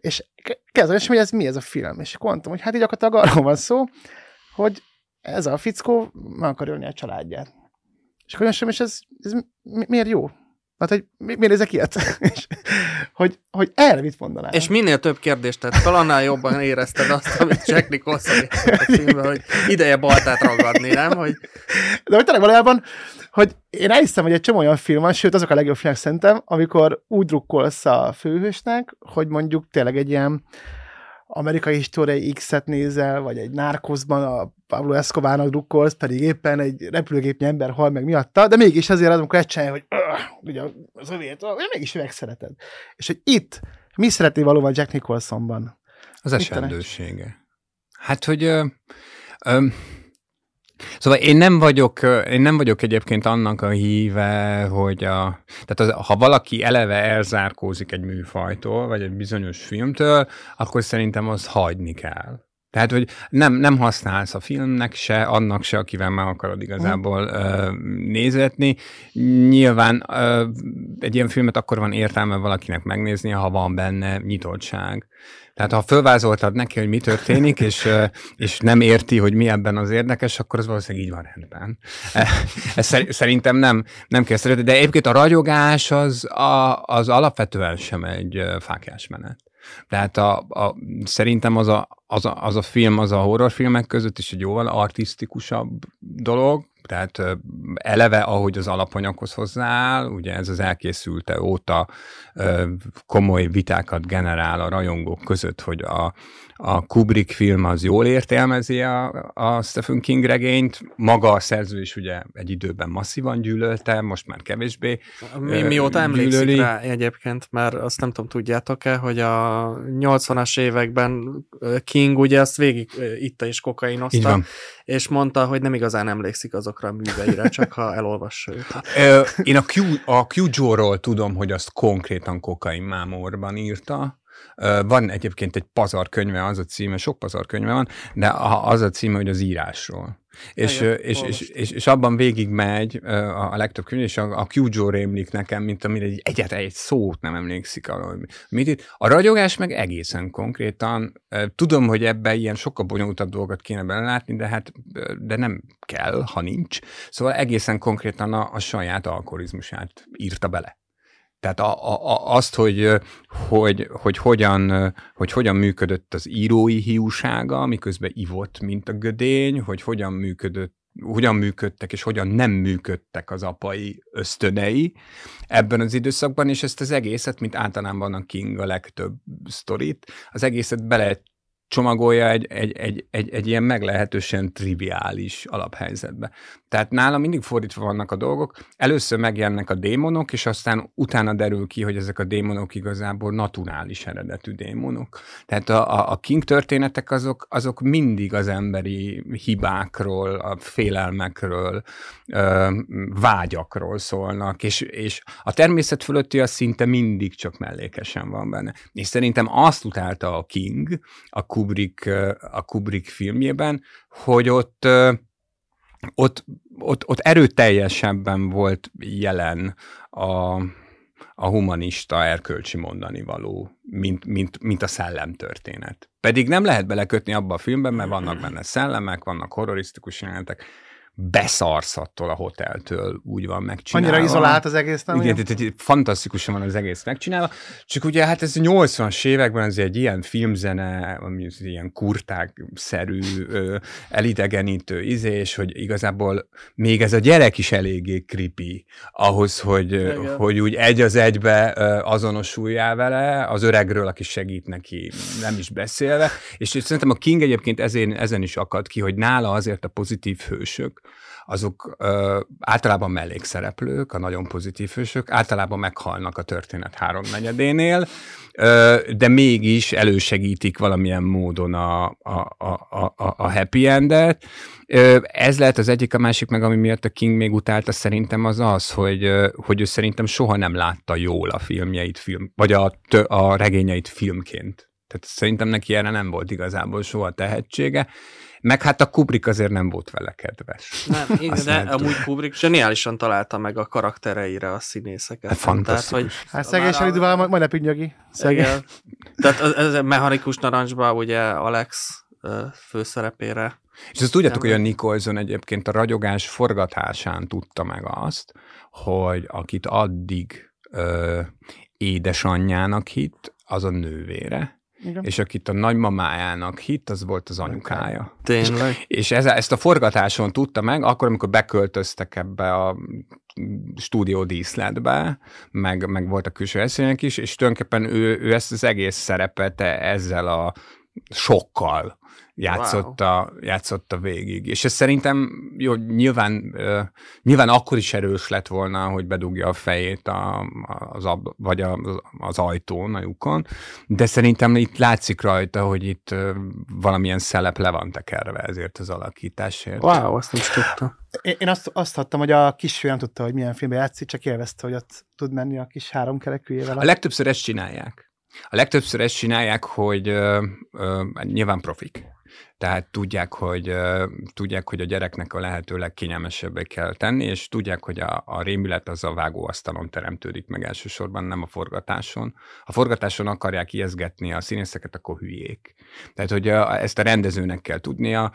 És kezdem, és hogy ez mi ez a film? És akkor mondtam, hogy hát így gyakorlatilag arról van szó, hogy ez a fickó meg akar ölni a családját. És akkor és ez, ez miért jó? Hát, hogy mi, miért ezek ilyet? és, hogy, hogy erre mit mondanál? És minél több kérdést tett fel, annál jobban érezted azt, amit Jack Nicholson a filmben, hogy ideje baltát ragadni, nem? Hogy... De hogy tényleg valójában, hogy én elhiszem, hogy egy csomó olyan film van, sőt azok a legjobb filmek szerintem, amikor úgy drukkolsz a főhősnek, hogy mondjuk tényleg egy ilyen amerikai históriai X-et nézel, vagy egy Narcosban a Pablo Escobarnak drukkolsz, pedig éppen egy repülőgépnyi ember hal meg miatta, de mégis azért az, amikor egy hogy ugye az övét, mégis megszereted. És hogy itt mi szeretné valóban Jack Nicholsonban? Az esendősége. Hát, hogy ö, ö, Szóval én nem vagyok, én nem vagyok egyébként annak a híve, hogy a, tehát az, ha valaki eleve elzárkózik egy műfajtól, vagy egy bizonyos filmtől, akkor szerintem azt hagyni kell. Tehát, hogy nem, nem használsz a filmnek se, annak se, akivel meg akarod igazából uh, nézetni. Nyilván uh, egy ilyen filmet akkor van értelme valakinek megnézni, ha van benne nyitottság. Tehát ha fölvázoltad neki, hogy mi történik, és, és nem érti, hogy mi ebben az érdekes, akkor az valószínűleg így van rendben. Ez szerintem nem, nem kell szeretni, de egyébként a ragyogás az, a, az alapvetően sem egy fákjás menet. Tehát a, a, szerintem az a, az, a, az a film, az a horrorfilmek között is egy jóval artisztikusabb dolog, tehát eleve, ahogy az alapanyaghoz hozzááll, ugye ez az elkészülte óta komoly vitákat generál a rajongók között, hogy a, a Kubrick film az jól értelmezi a, a Stephen King regényt, maga a szerző is ugye egy időben masszívan gyűlölte, most már kevésbé Mi, Mióta emlékszik gyűlöli. rá egyébként, mert azt nem tudom, tudjátok-e, hogy a 80-as években King ugye azt végig itta és kokainozta, és mondta, hogy nem igazán emlékszik azokra a műveire, csak ha elolvassa őket. Én a, Q, a Q-ról tudom, hogy azt konkrétan kokain mámorban írta, van egyébként egy pazar könyve, az a címe, sok pazar könyve van, de az a címe, hogy az írásról. És, és, és, és, és, abban végig megy a, a legtöbb könyv, és a, a Q rémlik nekem, mint amire egy, egyetlen egy szót nem emlékszik arra. Mit itt? A ragyogás meg egészen konkrétan. Tudom, hogy ebbe ilyen sokkal bonyolultabb dolgokat kéne belelátni, de hát de nem kell, ha nincs. Szóval egészen konkrétan a, a saját alkoholizmusát írta bele. Tehát a, a, azt, hogy, hogy, hogy, hogyan, hogy hogyan működött az írói hiúsága, miközben ivott, mint a gödény, hogy hogyan működött hogyan működtek, és hogyan nem működtek az apai ösztönei ebben az időszakban, és ezt az egészet, mint általában a King a legtöbb sztorit, az egészet bele csomagolja egy, egy, egy, egy, egy ilyen meglehetősen triviális alaphelyzetbe. Tehát nála mindig fordítva vannak a dolgok. Először megjelennek a démonok, és aztán utána derül ki, hogy ezek a démonok igazából naturális eredetű démonok. Tehát a, a King történetek azok, azok mindig az emberi hibákról, a félelmekről, vágyakról szólnak, és, és a természet fölötti az szinte mindig csak mellékesen van benne. És szerintem azt utálta a King, a Kubrick, a Kubrick filmjében, hogy ott ott, ott, ott erőteljesebben volt jelen a, a humanista erkölcsi mondani való, mint, mint, mint a szellemtörténet. Pedig nem lehet belekötni abba a filmben, mert vannak benne szellemek, vannak horrorisztikus jelenetek, beszarsz attól a hoteltől, úgy van megcsinálva. Annyira izolált az egész, nem? Igen, tehát fantasztikusan van az egész megcsinálva, csak ugye hát ez a 80-as években ez egy ilyen filmzene, ami ilyen kurták-szerű, elidegenítő izés, hogy igazából még ez a gyerek is eléggé creepy ahhoz, hogy, Igen. hogy úgy egy az egybe azonosuljál vele, az öregről, aki segít neki, nem is beszélve, és szerintem a King egyébként ezén, ezen is akad ki, hogy nála azért a pozitív hősök, azok ö, általában mellékszereplők, a nagyon pozitív hősök, általában meghalnak a történet háromnegyedénél, ö, de mégis elősegítik valamilyen módon a, a, a, a, a happy endet. Ö, ez lehet az egyik, a másik meg, ami miatt a King még utálta szerintem az az, hogy, hogy ő szerintem soha nem látta jól a filmjeit, film, vagy a, a regényeit filmként. Tehát szerintem neki erre nem volt igazából soha tehetsége. Meg hát a Kubrick azért nem volt vele kedves. Nem, igen, de amúgy Kubrick zseniálisan találta meg a karaktereire a színészeket. Hát fantasztikus. Tehát, hogy hát szegény Seliduval majd, majd ne pünnyögi. Igen. Tehát ez a mechanikus narancsban ugye Alex főszerepére. És azt tudjátok, hogy a Nicholson egyébként a ragyogás forgatásán tudta meg azt, hogy akit addig ö, édesanyjának hitt, az a nővére, igen. és akit a nagymamájának hitt, az volt az anyukája. Tényleg? És, és ez, ezt a forgatáson tudta meg, akkor, amikor beköltöztek ebbe a stúdió díszletbe, meg, meg volt a külső eszények is, és tulajdonképpen ő, ő ezt az egész szerepet ezzel a sokkal játszotta, wow. játszotta végig. És ez szerintem jó, nyilván, nyilván akkor is erős lett volna, hogy bedugja a fejét a, az, ab, vagy a, az ajtón, a lyukon, de szerintem itt látszik rajta, hogy itt valamilyen szelep le van tekerve ezért az alakításért. Wow, azt nem is tudta. Én, azt, azt hattam, hogy a kisfiú nem tudta, hogy milyen filmben játszik, csak élvezte, hogy ott tud menni a kis háromkerekűjével. A legtöbbször ezt csinálják. A legtöbbször ezt csinálják, hogy ö, ö, nyilván profik. Tehát tudják, hogy, tudják, hogy a gyereknek a lehető legkényelmesebbé kell tenni, és tudják, hogy a, a rémület az a vágóasztalon teremtődik meg elsősorban, nem a forgatáson. Ha forgatáson akarják ijeszgetni a színészeket, akkor hülyék. Tehát, hogy ezt a rendezőnek kell tudnia,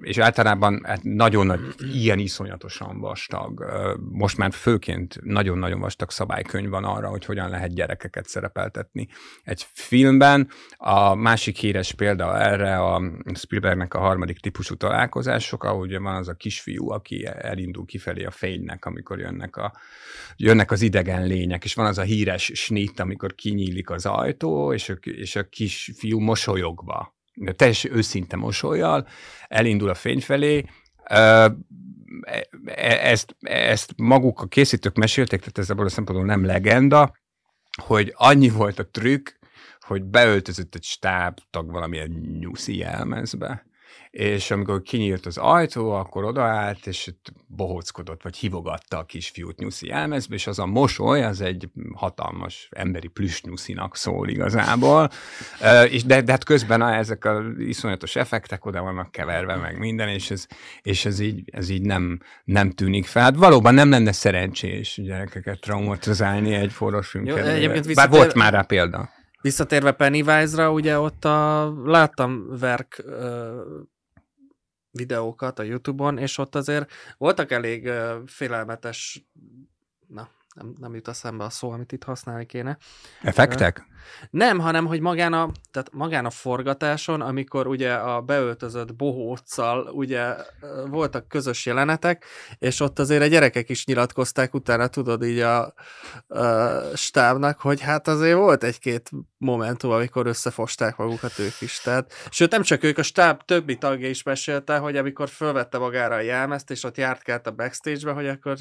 és általában hát nagyon nagy, ilyen iszonyatosan vastag, most már főként nagyon-nagyon vastag szabálykönyv van arra, hogy hogyan lehet gyerekeket szerepeltetni egy filmben. A másik híres példa erre a Spielbergnek a harmadik típusú találkozások, ahogy van az a kisfiú, aki elindul kifelé a fénynek, amikor jönnek, a, jönnek az idegen lények, és van az a híres snit, amikor kinyílik az ajtó, és a, és a kisfiú mosolyogva, teljesen őszinte mosolyjal, elindul a fény felé, e, ezt, ezt maguk a készítők mesélték, tehát ez ebből a szempontból nem legenda, hogy annyi volt a trükk, hogy beöltözött egy stábtag valamilyen nyuszi jelmezbe, és amikor kinyílt az ajtó, akkor odaállt, és bohóckodott, vagy hívogatta a kisfiút nyuszi jelmezbe, és az a mosoly, az egy hatalmas emberi plüsnyuszinak szól igazából, és de, de hát közben ezek a iszonyatos effektek oda vannak keverve, meg minden, és ez, és ez így, ez így nem, nem tűnik fel. Hát valóban nem lenne szerencsés gyerekeket traumatizálni egy forrós film Bár volt már rá példa. Visszatérve Pennywise-ra, ugye ott a, láttam verk ö, videókat a Youtube-on, és ott azért voltak elég ö, félelmetes, na, nem, nem jut eszembe a szó, amit itt használni kéne. Effektek? Nem, hanem, hogy magán a, tehát magán a forgatáson, amikor ugye a beöltözött bohóccal ugye voltak közös jelenetek, és ott azért a gyerekek is nyilatkozták utána, tudod így a, a stábnak, hogy hát azért volt egy-két momentum, amikor összefosták magukat ők is. Tehát, sőt, nem csak ők, a stáb többi tagja is mesélte, hogy amikor fölvette magára a jelmezt, és ott jártkált a backstage-be, hogy akkor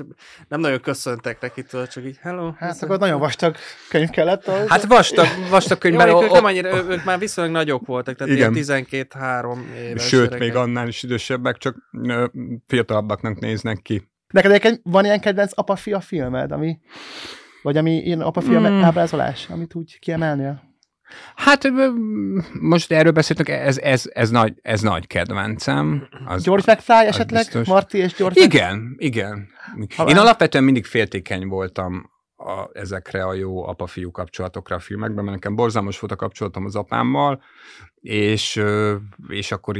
nem nagyon köszöntek neki, tudod, csak így hello. Hát akkor nagyon vastag könyv kellett. Az... Hát vastag, vastag könyvben. Jó, ők, nem annyira, ők már viszonylag nagyok voltak, tehát Igen. 12-3 éves. Sőt, gyerekek. még annál is idősebbek, csak fiatalabbaknak néznek ki. Neked egyébként van ilyen kedvenc apa-fia filmed, ami, vagy ami ilyen apa-fia mm. ábrázolás, amit úgy kiemelnél? Hát most erről beszéltünk, ez, ez, ez, nagy, ez nagy kedvencem. Az, George McFly esetleg? Biztos. Marty és George Igen, igen. Én alapvetően mindig féltékeny voltam a, ezekre a jó apa-fiú kapcsolatokra a filmekben, mert nekem borzalmas volt a kapcsolatom az apámmal, és, és akkor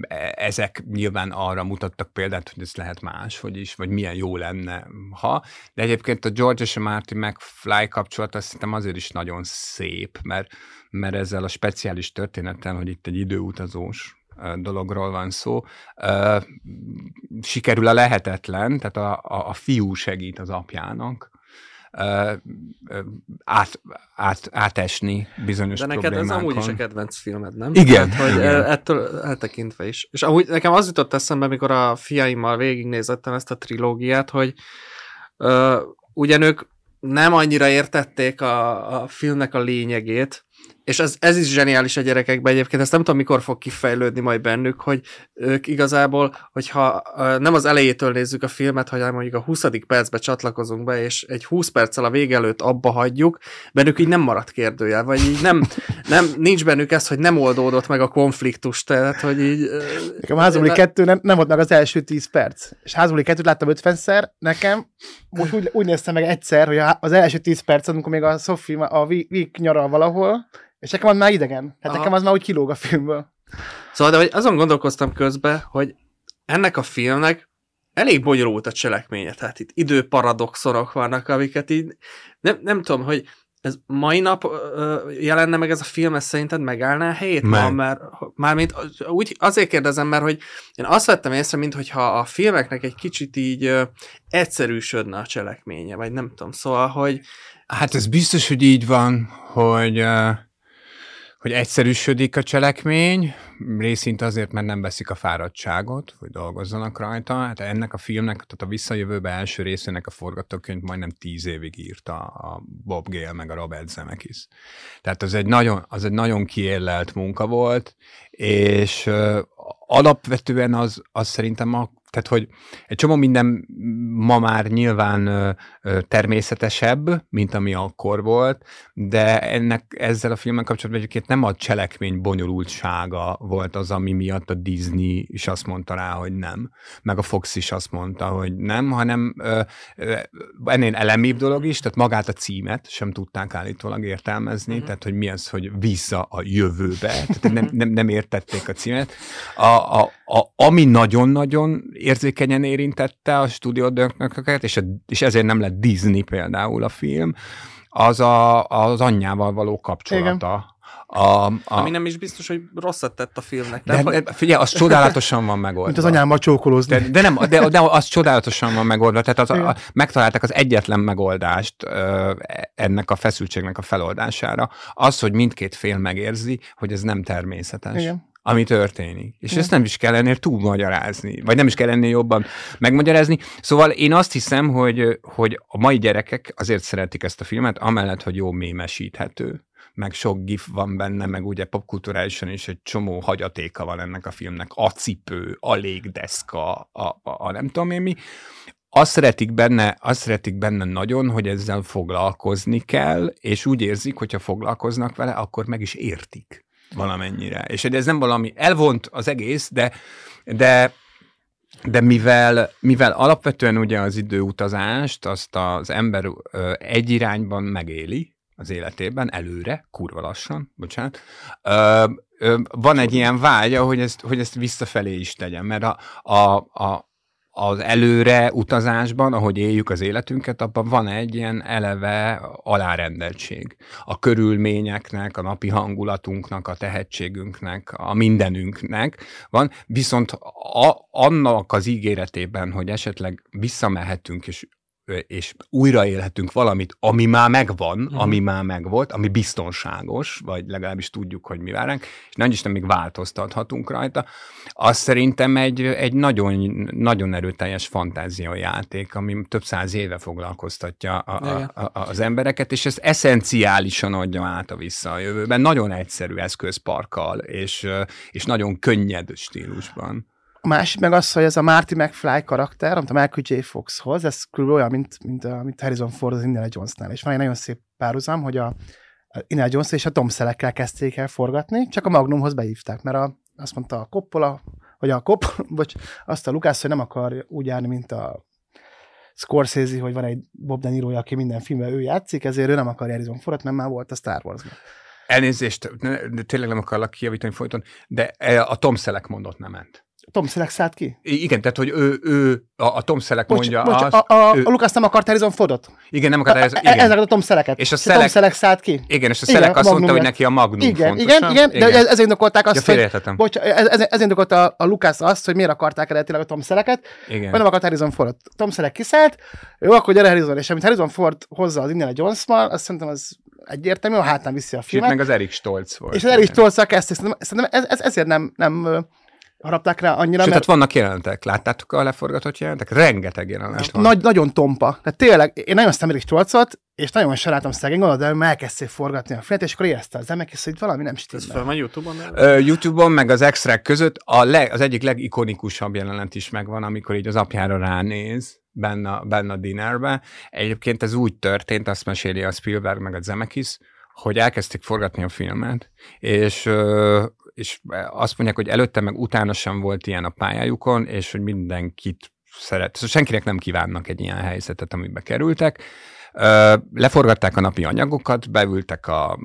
e, ezek nyilván arra mutattak példát, hogy ez lehet máshogy is, vagy milyen jó lenne, ha. De egyébként a George és a Marty McFly kapcsolat azt szerintem azért is nagyon szép, mert, mert ezzel a speciális történettel, hogy itt egy időutazós dologról van szó, sikerül a lehetetlen, tehát a, a, a fiú segít az apjának, át, át, átesni bizonyos De neked ez amúgy is a kedvenc filmed, nem? Igen. Hát, hogy igen. ettől eltekintve is. És amúgy nekem az jutott eszembe, amikor a fiaimmal végignézettem ezt a trilógiát, hogy uh, ugyan ők nem annyira értették a, a filmnek a lényegét, és ez, ez is zseniális a gyerekekben egyébként, ezt nem tudom, mikor fog kifejlődni majd bennük, hogy ők igazából, hogyha nem az elejétől nézzük a filmet, hanem mondjuk a 20. percbe csatlakozunk be, és egy 20 perccel a vége előtt abba hagyjuk, bennük így nem maradt kérdőjel, vagy így nem, nem nincs bennük ez, hogy nem oldódott meg a konfliktus, tehát, hogy így... Nekem a házumli kettő nem, nem volt meg az első 10 perc, és házumli kettőt láttam 50-szer, nekem most úgy, úgy néztem meg egyszer, hogy az első 10 perc, amikor még a Sophie a Vic nyaral valahol, és nekem az már idegen. Hát Aha. nekem az már úgy kilóg a filmből. Szóval, de hogy azon gondolkoztam közben, hogy ennek a filmnek elég bonyolult a cselekménye, tehát itt időparadoxonok vannak, amiket így nem, nem tudom, hogy ez mai nap ö, jelenne meg ez a film, ez szerinted megállná a helyét meg. ma? Mert, mármint úgy azért kérdezem, mert hogy én azt vettem észre, mintha a filmeknek egy kicsit így ö, egyszerűsödne a cselekménye, vagy nem tudom, szóval, hogy... Hát ez biztos, hogy így van, hogy... Uh hogy egyszerűsödik a cselekmény, részint azért, mert nem veszik a fáradtságot, hogy dolgozzanak rajta. Hát ennek a filmnek, tehát a visszajövőbe első részének a forgatókönyv majdnem tíz évig írta a Bob Gale meg a Robert Zemeckis. Tehát az egy nagyon, az egy nagyon kiérlelt munka volt, és uh, alapvetően az, az szerintem a tehát, hogy egy csomó minden ma már nyilván ö, természetesebb, mint ami akkor volt, de ennek ezzel a filmmel kapcsolatban egyébként nem a cselekmény bonyolultsága volt az, ami miatt a Disney is azt mondta rá, hogy nem, meg a Fox is azt mondta, hogy nem, hanem ö, ennél elemibb dolog is, tehát magát a címet sem tudták állítólag értelmezni, uh-huh. tehát, hogy mi az, hogy vissza a jövőbe, tehát nem, nem, nem értették a címet. A, a, a, ami nagyon-nagyon érzékenyen érintette a stúdiódönknököket, és, és ezért nem lett Disney például a film, az a, az anyjával való kapcsolata. Igen. A, a... Ami nem is biztos, hogy rosszat tett a filmnek. De, de figyelj, az csodálatosan van megoldva. Mint az anyámmal csókolózni. De, de, nem, de, de az csodálatosan van megoldva. Tehát az, a, megtalálták az egyetlen megoldást ö, ennek a feszültségnek a feloldására. Az, hogy mindkét fél megérzi, hogy ez nem természetes. Igen ami történik. És ezt nem is kell ennél túlmagyarázni, vagy nem is kell ennél jobban megmagyarázni. Szóval én azt hiszem, hogy, hogy a mai gyerekek azért szeretik ezt a filmet, amellett, hogy jó mémesíthető, meg sok gif van benne, meg ugye popkulturálisan is egy csomó hagyatéka van ennek a filmnek. A cipő, a légdeszka, a, a, a nem tudom én mi. Azt szeretik, benne, azt szeretik benne nagyon, hogy ezzel foglalkozni kell, és úgy érzik, hogyha foglalkoznak vele, akkor meg is értik valamennyire. És ez nem valami elvont az egész, de, de de mivel, mivel alapvetően ugye az időutazást, azt az ember ö, egy irányban megéli az életében, előre, kurva lassan, bocsánat, ö, ö, van egy ilyen vágya, hogy ezt, hogy ezt visszafelé is tegyen, mert a, a, a, az előre utazásban, ahogy éljük az életünket, abban van egy ilyen eleve alárendeltség. A körülményeknek, a napi hangulatunknak, a tehetségünknek, a mindenünknek van, viszont a, annak az ígéretében, hogy esetleg visszamehetünk és és újraélhetünk valamit, ami már megvan, uh-huh. ami már megvolt, ami biztonságos, vagy legalábbis tudjuk, hogy mi vár ránk, és nagy Isten még változtathatunk rajta, az szerintem egy, egy nagyon, nagyon erőteljes fantáziajáték, ami több száz éve foglalkoztatja a, a, a, az embereket, és ez eszenciálisan adja át a vissza a jövőben. Nagyon egyszerű eszközparkkal, és, és nagyon könnyed stílusban. A másik meg az, hogy ez a Marty McFly karakter, amit a Michael J. Fox hoz, ez kb. olyan, mint, mint, a, mint Harrison Ford az Indiana Jonesnál. És van egy nagyon szép párhuzam, hogy a, Indiana Jones és a Tom Selleckkel kezdték el forgatni, csak a Magnumhoz beívták, mert a, azt mondta a Coppola, vagy a Coppola, vagy azt a Lucas, hogy nem akar úgy járni, mint a Scorsese, hogy van egy Bob De Niro, aki minden filmben ő játszik, ezért ő nem akar Harrison Fordot, mert már volt a Star wars -ban. Elnézést, de tényleg nem akarlak kijavítani folyton, de a Tom Selleck mondott nem ment. Tom Selleck szállt ki? Igen, tehát, hogy ő, ő a, a Tom Selleck bocs, mondja bocs, azt, a, a, ő, a Lukasz nem akart Harrison Fordot? Igen, nem akart Harrison, igen. Ezek a Tom Sellecket. És a Selleck, Tom Selleck szállt ki? Igen, és a Selleck azt mondta, hogy neki a Magnum igen, fontos. Igen, igen, igen, de ez, ezért indokolták azt, ja, hogy... Bocs, ez, ez, ez indokolta a, a Lukasz azt, hogy miért akarták eredetileg a Tom Sellecket, igen. nem akart Harrison Fordot. Tom Selleck kiszállt, jó, akkor gyere Harrison, és amit Harrison Ford hozza az Indiana Jones-mal, azt szerintem az egyértelmű, a hátán viszi a filmet. Sőt, meg az Erik Stolz volt. És az Erik Stolz kezdték, szerintem, szerintem ez, ez, ezért nem, nem harapták rá annyira, Sőt, mert... vannak jelentek. Láttátok a leforgatott jelentek? Rengeteg jelenet van. Nagy, nagyon tompa. Tehát tényleg, én nagyon szemelik Stolcot, és nagyon sajnáltam szegény gondolod, de elkezdték forgatni a felet, és akkor érezte az emek, és hogy valami nem stimmel. Ez fel van Youtube-on? Uh, Youtube-on, meg az extrák között a leg, az egyik legikonikusabb jelenet is megvan, amikor így az apjára ránéz benne, benne a dinnerbe. Egyébként ez úgy történt, azt meséli a Spielberg meg a Zemeckis, hogy elkezdték forgatni a filmet, és és azt mondják, hogy előtte meg utána sem volt ilyen a pályájukon, és hogy mindenkit szeret. Szóval senkinek nem kívánnak egy ilyen helyzetet, amiben kerültek. Leforgatták a napi anyagokat, beültek a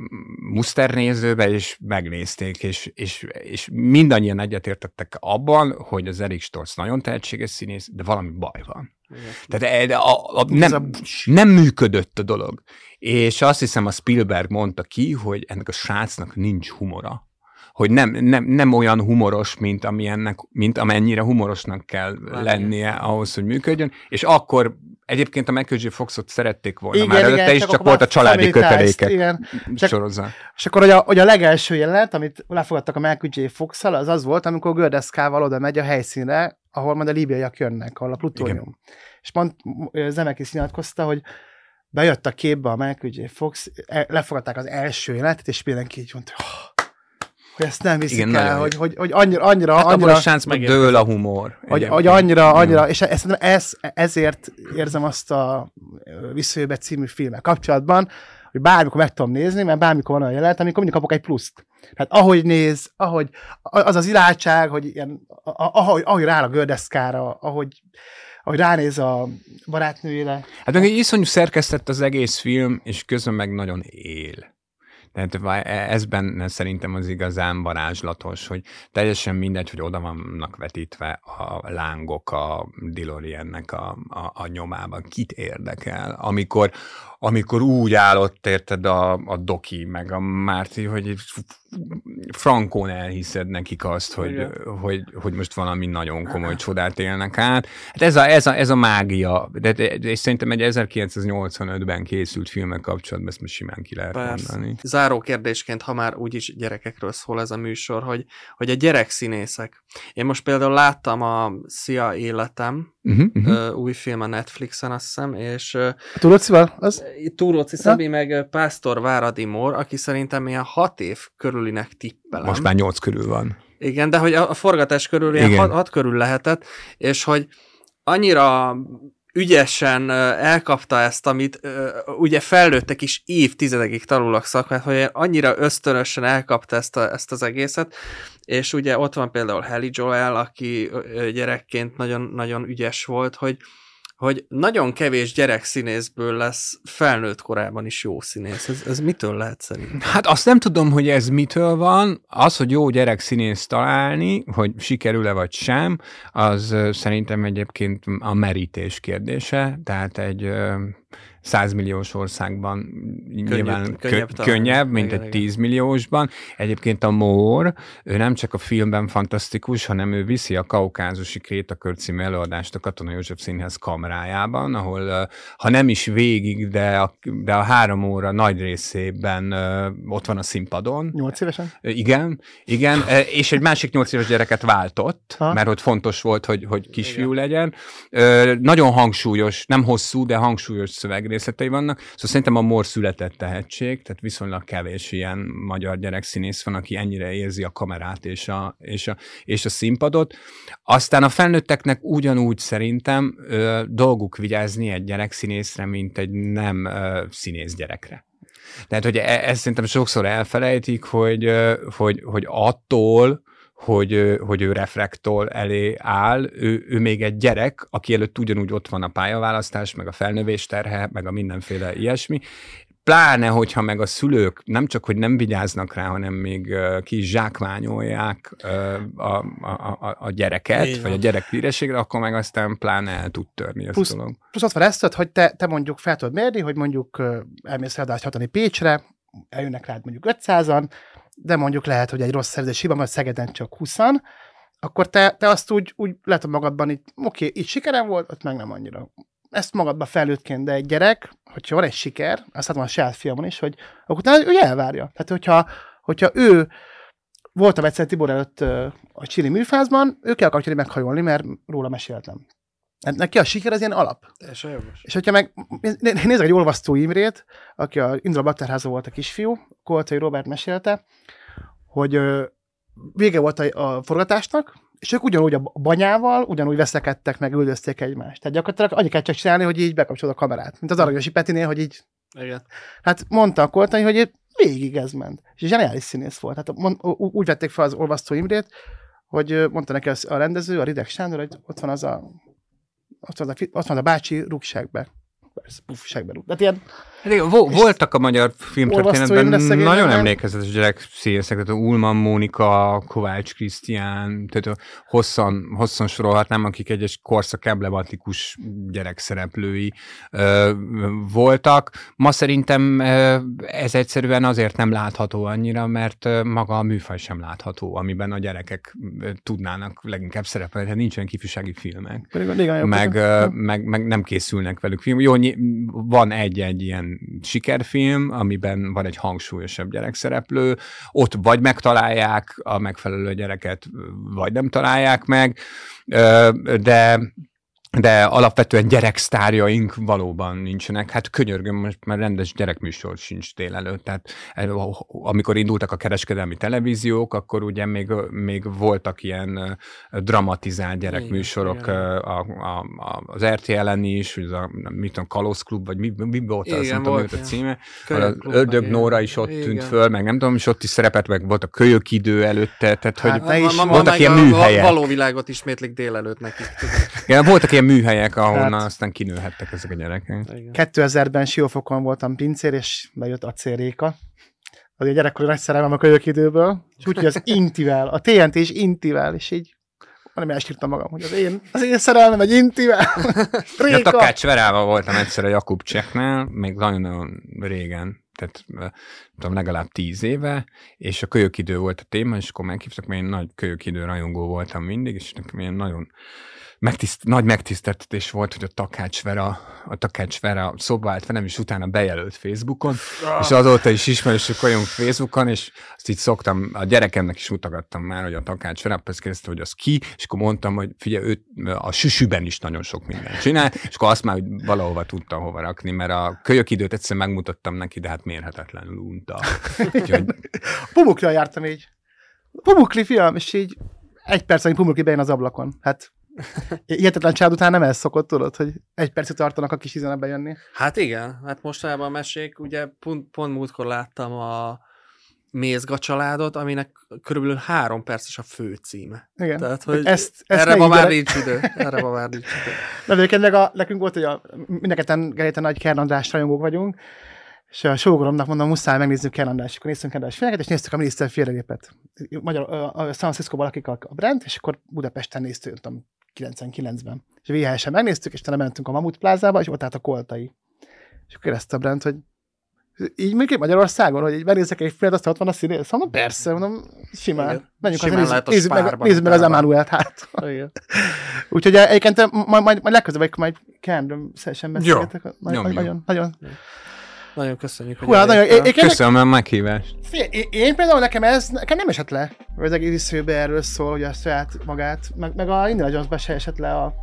muszternézőbe, és megnézték, és, és, és mindannyian egyetértettek abban, hogy az Erik Stolz nagyon tehetséges színész, de valami baj van. Igen. Tehát a, a, a, nem, nem működött a dolog. És azt hiszem a Spielberg mondta ki, hogy ennek a srácnak nincs humora hogy nem, nem, nem olyan humoros, mint, amilyennek, mint amennyire humorosnak kell Lány. lennie ahhoz, hogy működjön, és akkor Egyébként a Michael Foxot szerették volna igen, már előtte igen, is, csak, csak volt a családi kötelékek igen. sorozza. És akkor hogy a, hogy a legelső jelenet, amit lefogadtak a J. fox az az volt, amikor Gördeszkával oda megy a helyszínre, ahol majd a líbiaiak jönnek, ahol a plutónium. Igen. És mond, Zemekis nyilatkozta, hogy bejött a képbe a J. Fox, e, lefogadták az első jelenetet, és mindenki így mondta, oh, hogy ezt nem viszik Igen, el, hogy, hogy, hogy annyira, annyira, hát annyira... a sáncban dől a humor. Hogy, hogy annyira, annyira, és ez, ez, ezért érzem azt a Visszajövőbe című filmmel kapcsolatban, hogy bármikor meg tudom nézni, mert bármikor van olyan jelenet, amikor mindig kapok egy pluszt. Hát ahogy néz, ahogy az az irányság, hogy ilyen, ahogy, ahogy rááll a gördeszkára, ahogy, ahogy ránéz a barátnőjére. Hát meg egy iszonyú szerkesztett az egész film, és közben meg nagyon él. Tehát ez benne szerintem az igazán varázslatos, hogy teljesen mindegy, hogy oda vannak vetítve a lángok a Diloriennek a, a, a nyomában. Kit érdekel? Amikor, amikor úgy állott, érted, a, a Doki, meg a Márti, hogy frankón elhiszed nekik azt, hogy, hogy, hogy most valami nagyon komoly csodát élnek át. Hát ez a, ez a, ez a mágia, de, és szerintem egy 1985-ben készült filmek kapcsolatban ezt most simán ki lehet Persze. mondani. Záró kérdésként, ha már úgyis gyerekekről szól ez a műsor, hogy, hogy a gyerekszínészek. Én most például láttam a Szia Életem, uh-huh, uh-huh. új film a Netflixen, azt hiszem, és... Túrócival? Az? Túróci Szabi, meg Pásztor Váradi Mór, aki szerintem ilyen hat év körülinek tippelem. Most már nyolc körül van. Igen, de hogy a, a forgatás körül ilyen hat, hat körül lehetett, és hogy annyira ügyesen elkapta ezt, amit ugye felnőttek is évtizedekig tanulnak szakmát, hogy annyira ösztönösen elkapta ezt, a, ezt az egészet, és ugye ott van például Haley Joel, aki gyerekként nagyon, nagyon ügyes volt, hogy hogy nagyon kevés gyerek színészből lesz felnőtt korában is jó színész. Ez, ez mitől lehet szerint? Hát azt nem tudom, hogy ez mitől van. Az, hogy jó gyerek színész találni, hogy sikerül-e vagy sem, az szerintem egyébként a merítés kérdése. Tehát egy 100 milliós országban könnyebb, nyilván könnyebb, kö, könnyebb mint igen, egy 10 milliósban. Egyébként a Mór, ő nem csak a filmben fantasztikus, hanem ő viszi a kaukázusi Krétakör című előadást a Katona József Színház kamerájában, ahol ha nem is végig, de a, de a három óra nagy részében ott van a színpadon. Nyolc évesen? Igen, igen, és egy másik nyolc éves gyereket váltott, ha? mert hogy fontos volt, hogy, hogy kisfiú igen. legyen. Nagyon hangsúlyos, nem hosszú, de hangsúlyos szöveg részletei vannak. Szóval szerintem a mor született tehetség, tehát viszonylag kevés ilyen magyar gyerekszínész van, aki ennyire érzi a kamerát és a, és a, és a színpadot. Aztán a felnőtteknek ugyanúgy szerintem ö, dolguk vigyázni egy gyerekszínészre, mint egy nem ö, színész gyerekre. Tehát, hogy e, ezt szerintem sokszor elfelejtik, hogy, hogy, hogy attól, hogy, hogy ő reflektol elé áll, ő, ő még egy gyerek, aki előtt ugyanúgy ott van a pályaválasztás, meg a felnövés terhe, meg a mindenféle ilyesmi, pláne, hogyha meg a szülők nem csak, hogy nem vigyáznak rá, hanem még ki is zsákmányolják a, a, a, a gyereket, Igen. vagy a gyerek hírességre, akkor meg aztán pláne el tud törni plusz, dolog. Plusz ott van ezt, hogy te, te mondjuk fel tudod mérni, hogy mondjuk elmész ráadást hatani Pécsre, eljönnek rád mondjuk 500-an, de mondjuk lehet, hogy egy rossz szerzés hiba, mert Szegeden csak 20 akkor te, te azt úgy, úgy lehet magadban, így, oké, itt sikerem volt, ott meg nem annyira. Ezt magadban felnőttként, de egy gyerek, hogyha van egy siker, azt látom a saját fiamon is, hogy akkor utána ő elvárja. Tehát, hogyha, hogyha ő voltam egyszer Tibor előtt a Csili műfázban, ő kell akarja meghajolni, mert róla meséltem. Hát neki a siker az ilyen alap. És, és hogyha meg, nézzük egy olvasztó Imrét, aki a Indra Bakterháza volt a kisfiú, Koltai Robert mesélte, hogy vége volt a, a forgatásnak, és ők ugyanúgy a banyával, ugyanúgy veszekedtek, meg üldözték egymást. Tehát gyakorlatilag annyi kell csak csinálni, hogy így bekapcsolod a kamerát. Mint az Aranyosi Petinél, hogy így... Igen. Hát mondta a Koltai, hogy végig ez ment. És zseniális színész volt. Hát úgy vették fel az olvasztó Imrét, hogy mondta neki a rendező, a Rideg Sándor, hogy ott van az a, ott van a, ott van a bácsi rúgságbe. Persze, Tehát ilyen voltak a magyar filmtörténetben nagyon emlékezetes gyerek színészek, tehát Ulman Mónika, Kovács Krisztián, tehát hosszan, hosszan sorolhatnám, akik egyes korszak emblematikus gyerekszereplői ö, voltak. Ma szerintem ez egyszerűen azért nem látható annyira, mert maga a műfaj sem látható, amiben a gyerekek tudnának leginkább szerepelni, tehát nincsen kifűsági filmek. Meg, meg, meg, nem készülnek velük film. Jó, van egy-egy ilyen sikerfilm, amiben van egy hangsúlyosabb gyerekszereplő, ott vagy megtalálják a megfelelő gyereket, vagy nem találják meg, de de alapvetően gyereksztárjaink valóban nincsenek. Hát könyörgöm, most már rendes gyerekműsor sincs délelőtt. Tehát eh, amikor indultak a kereskedelmi televíziók, akkor ugye még, még voltak ilyen eh, dramatizált gyerekműsorok igen. Eh, a, a, a, az RTL-en is, az a, mit tudom, Kalosz Klub, vagy mi, mi volt igen, az, nem tudom, a címe. Az Ördög Nóra is ott igen. tűnt föl, meg nem tudom, és ott is szerepet, meg volt a kölyök idő előtte, tehát hát, hogy is, voltak ilyen műhelyek. A való világot ismétlik délelőtt nekik. Igen, voltak ilyen műhelyek, ahonnan hát, aztán kinőhettek ezek a gyerekek. 2000-ben Siófokon voltam pincér, és bejött a céréka. Az egy gyerekkori nagy szerelmem a kölyök időből, és úgyhogy az Intivel, a TNT is Intivel, és így nem elskírtam magam, hogy az én, az én szerelmem egy Intivel. Réka. Ja, Takács Verával voltam egyszer a Jakub Cseknál, még nagyon-nagyon régen, tehát tudom, legalább tíz éve, és a kölyök idő volt a téma, és akkor meghívtak, mert én nagy kölyök idő rajongó voltam mindig, és nekem ilyen nagyon megtiszt, nagy megtiszteltetés volt, hogy a Takács Vera, a Takács Vera szobba állt velem, és utána bejelölt Facebookon, ah. és azóta is ismerősök vagyunk Facebookon, és azt így szoktam, a gyerekemnek is mutogattam már, hogy a Takács Vera, ezt kérdezte, hogy az ki, és akkor mondtam, hogy figyelj, őt a süsűben is nagyon sok mindent csinál, és akkor azt már hogy valahova tudtam hova rakni, mert a kölyök időt egyszer megmutattam neki, de hát mérhetetlenül unta. Úgyhogy... Pumukra jártam így. Pumukli fiam, és így egy perc, hogy Pumukli bejön az ablakon. Hát Ilyetetlen csád után nem ez szokott, tudod, hogy egy percet tartanak a kis izenebe jönni. Hát igen, hát mostanában a mesék, ugye pont, pont múltkor láttam a Mézga családot, aminek körülbelül három perces a fő címe. Igen. Tehát, hogy ezt, ezt erre ma már nincs idő. Erre ma már nincs idő. De meg a, nekünk volt, hogy a, mindenketten Geréten nagy Kern András rajongók vagyunk, és a sógoromnak mondom, muszáj megnézni Ken András, akkor néztünk András filmeket, és néztük a miniszter félrelépet. Magyar, a, a San Francisco-ban lakik a, a Brent, és akkor Budapesten néztük, tudom, 99-ben. És VHS-en megnéztük, és tele mentünk a Mamut plázába, és ott állt a koltai. És akkor kérdezte a Brent, hogy így még Magyarországon, hogy így megnézek egy filmet, aztán ott van a színész. Mondom, persze, mondom, simán. Igen. Menjünk simán az, nézzük, nézzük, meg, nézzük meg az Emanuelt hát. Úgyhogy egyébként majd, majd, majd legközelebb, majd Camden szeresen beszélgetek. Nagyon, nagyon, nagyon. Nagyon köszönjük, hogy Hú, nagyon, én, én, Köszönöm a meghívást. Én, én, például nekem ez nekem nem esett le, hogy az egész főbe erről szól, hogy a saját magát, meg, meg a Indiana Jones-be se esett le a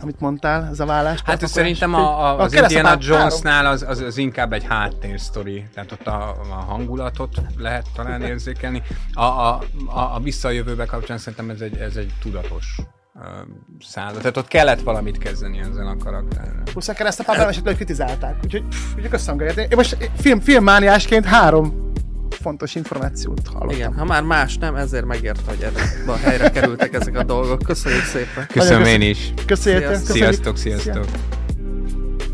amit mondtál, ez a vállás. Hát ez szerintem a, a, az a Indiana Jonesnál az, az, az, inkább egy háttérsztori, tehát ott a, a hangulatot lehet talán érzékelni. A, a, a, a visszajövőbe kapcsán szerintem ez egy, ez egy tudatos szálló. Tehát ott kellett valamit kezdeni ezzel a karakterrel. Plusz a keresztapában esetleg kritizálták. Úgyhogy, úgyhogy köszönöm, Gerét. Én most film, filmmániásként három fontos információt hallottam. Igen, ha már más nem, ezért megért, hogy ebbe a helyre kerültek ezek a dolgok. Köszönjük szépen. Köszönöm én is. Köszönjük. Sziasztok, sziasztok.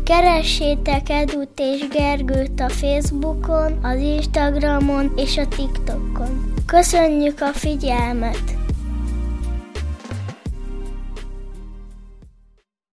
Keressétek Edut és Gergőt a Facebookon, az Instagramon és a TikTokon. Köszönjük a figyelmet!